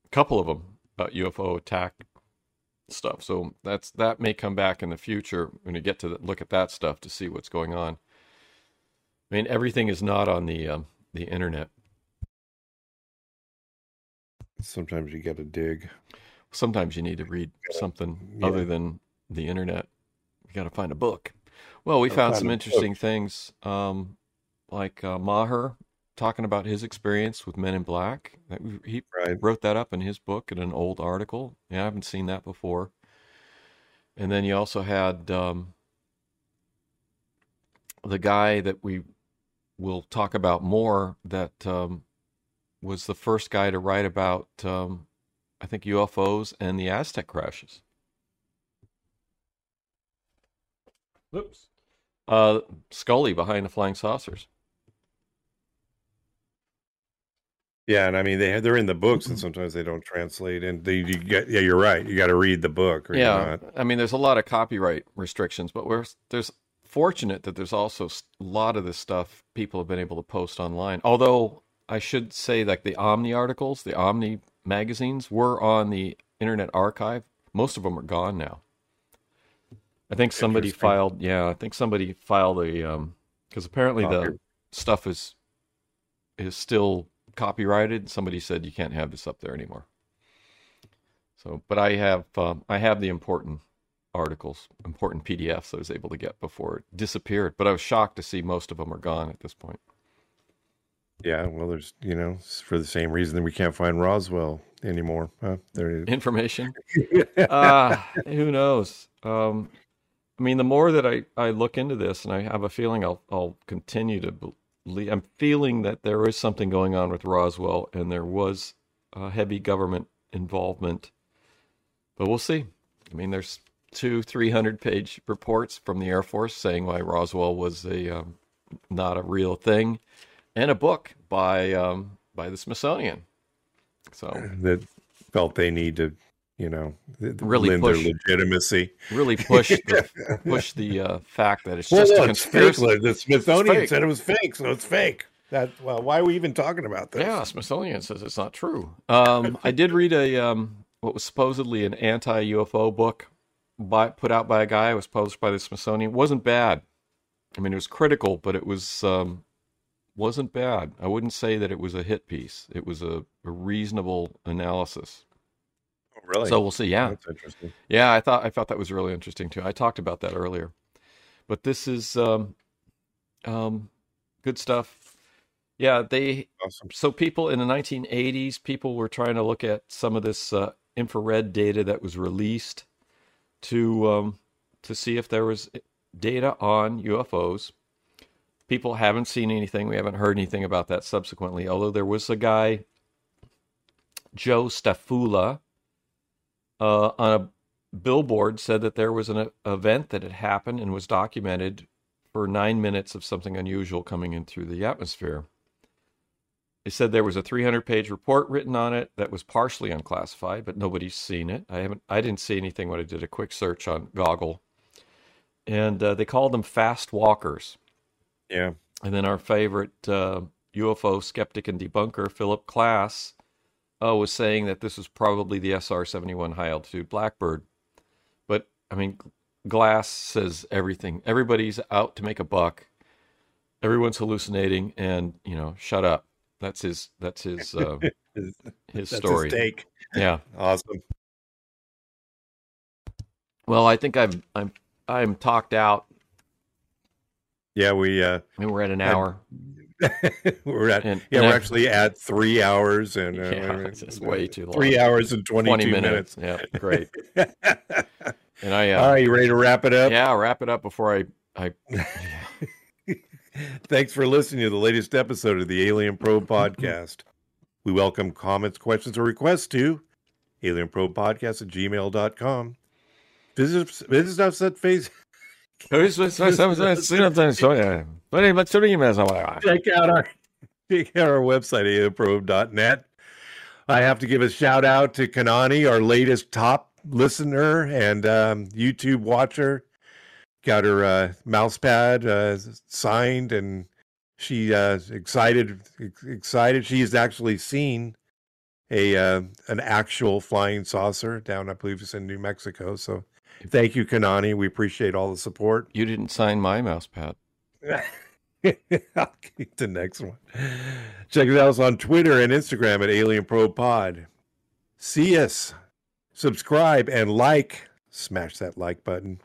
A couple of them about UFO attack stuff. So that's that may come back in the future when you get to the, look at that stuff to see what's going on. I mean, everything is not on the um, the internet. Sometimes you got to dig. Sometimes you need to read something Yeah. other than the internet. You got to find a book. Well, we found some interesting things, um, like uh, Maher talking about his experience with Men in Black. He Right. wrote that up in his book in an old article. Yeah, I haven't seen that before. And then you also had um, the guy that we will talk about more that um, was the first guy to write about, um, I think, UFOs and the Aztec crashes. Oops. Uh, Scully behind the flying saucers. Yeah, and I mean they they're in the books, and sometimes they don't translate. And they, you get yeah, you're right. You got to read the book, or you're yeah, not. I mean, there's a lot of copyright restrictions, but we're there's fortunate that there's also a lot of this stuff people have been able to post online. Although I should say, like the Omni articles, the Omni magazines were on the Internet Archive. Most of them are gone now. I think somebody filed. Yeah, I think somebody filed a um because apparently the stuff is is still copyrighted. Somebody said you can't have this up there anymore. So, but I have um, I have the important articles, important PDFs I was able to get before it disappeared. But I was shocked to see most of them are gone at this point. Yeah, well, there's you know for the same reason that we can't find Roswell anymore. Huh? There it is. Information, ah, who knows? Um, I mean, the more that I, I look into this, and I have a feeling I'll I'll continue to believe. I'm feeling that there is something going on with Roswell, and there was uh, heavy government involvement. But we'll see. I mean, there's two 300 page reports from the Air Force saying why Roswell was a um, not a real thing, and a book by um, by the Smithsonian. So that felt they need to, you know, Really lend push. their legitimacy. really push the push the uh, fact that it's Well, just no, a it's fake. conspiracy. The Smithsonian said it was fake, so it's fake. That well, why are we even talking about this? Yeah, Smithsonian says it's not true. Um, I did read a um, what was supposedly an anti-UFO book by, put out by a guy. It was published by the Smithsonian. It wasn't bad. I mean, it was critical, but it was um, wasn't bad. I wouldn't say that it was a hit piece. It was a, a reasonable analysis. Oh, really? So we'll see. Yeah, That's interesting. yeah. I thought I thought that was really interesting too. I talked about that earlier, but this is um, um, good stuff. Yeah, they Awesome. so people in the 1980s, people were trying to look at some of this uh, infrared data that was released to um, to see if there was data on UFOs. People haven't seen anything. We haven't heard anything about that subsequently. Although there was a guy, Joe Stefula, uh, on a billboard said that there was an event that had happened and was documented for nine minutes of something unusual coming in through the atmosphere. They said there was a 300 page report written on it that was partially unclassified, but nobody's seen it. I haven't. I didn't see anything when I did a quick search on Google, and uh, they called them fast walkers. Yeah. And then our favorite uh, UFO skeptic and debunker, Philip Klass, uh, was saying that this was probably the SR 71 high altitude Blackbird. But, I mean, Klass says everything. Everybody's out to make a buck. Everyone's hallucinating, and, you know, shut up. That's his, that's his, uh, His- his That's story. his take. Yeah. Awesome. Well, I think I'm, I'm, I'm talked out. Yeah, we uh I mean, we're at an hour. we're at And- yeah, and we're I- actually at three hours and uh, Yeah, wait a minute, it's way too long. Three hours and twenty 20 minutes. minutes. Yeah, great. And I, uh, All right, you ready to wrap it up? yeah, wrap it up before I, I, Thanks for listening to the latest episode of the Alien Probe Podcast. We welcome comments, questions, or requests to alienprobepodcast at gmail.com. Visit, visit us at face. check out our check out our website alienprobe.net. I have to give a shout out to Kanani, our latest top listener and um, YouTube watcher. Got her uh, mouse pad uh, signed, and she uh, excited ex- excited. She's actually seen a uh, an actual flying saucer down, I believe it's in New Mexico. So, thank you, Kanani. We appreciate all the support. you didn't sign my mouse pad. I'll keep the next one. Check us out on Twitter and Instagram at Alien Probe Pod. See us, subscribe, and like. Smash that like button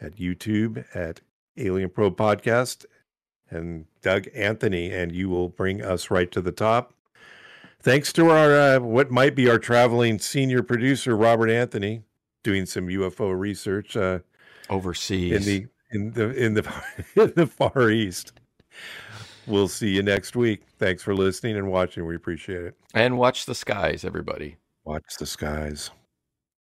at YouTube at Alien Probe Podcast and Doug Anthony, and you will bring us right to the top. Thanks to our uh, what might be our traveling senior producer Robert Anthony, doing some UFO research. Uh, Overseas. in the in the in the in the far east. We'll see you next week. Thanks for listening and watching. We appreciate it. and watch the skies, everybody. Watch the skies.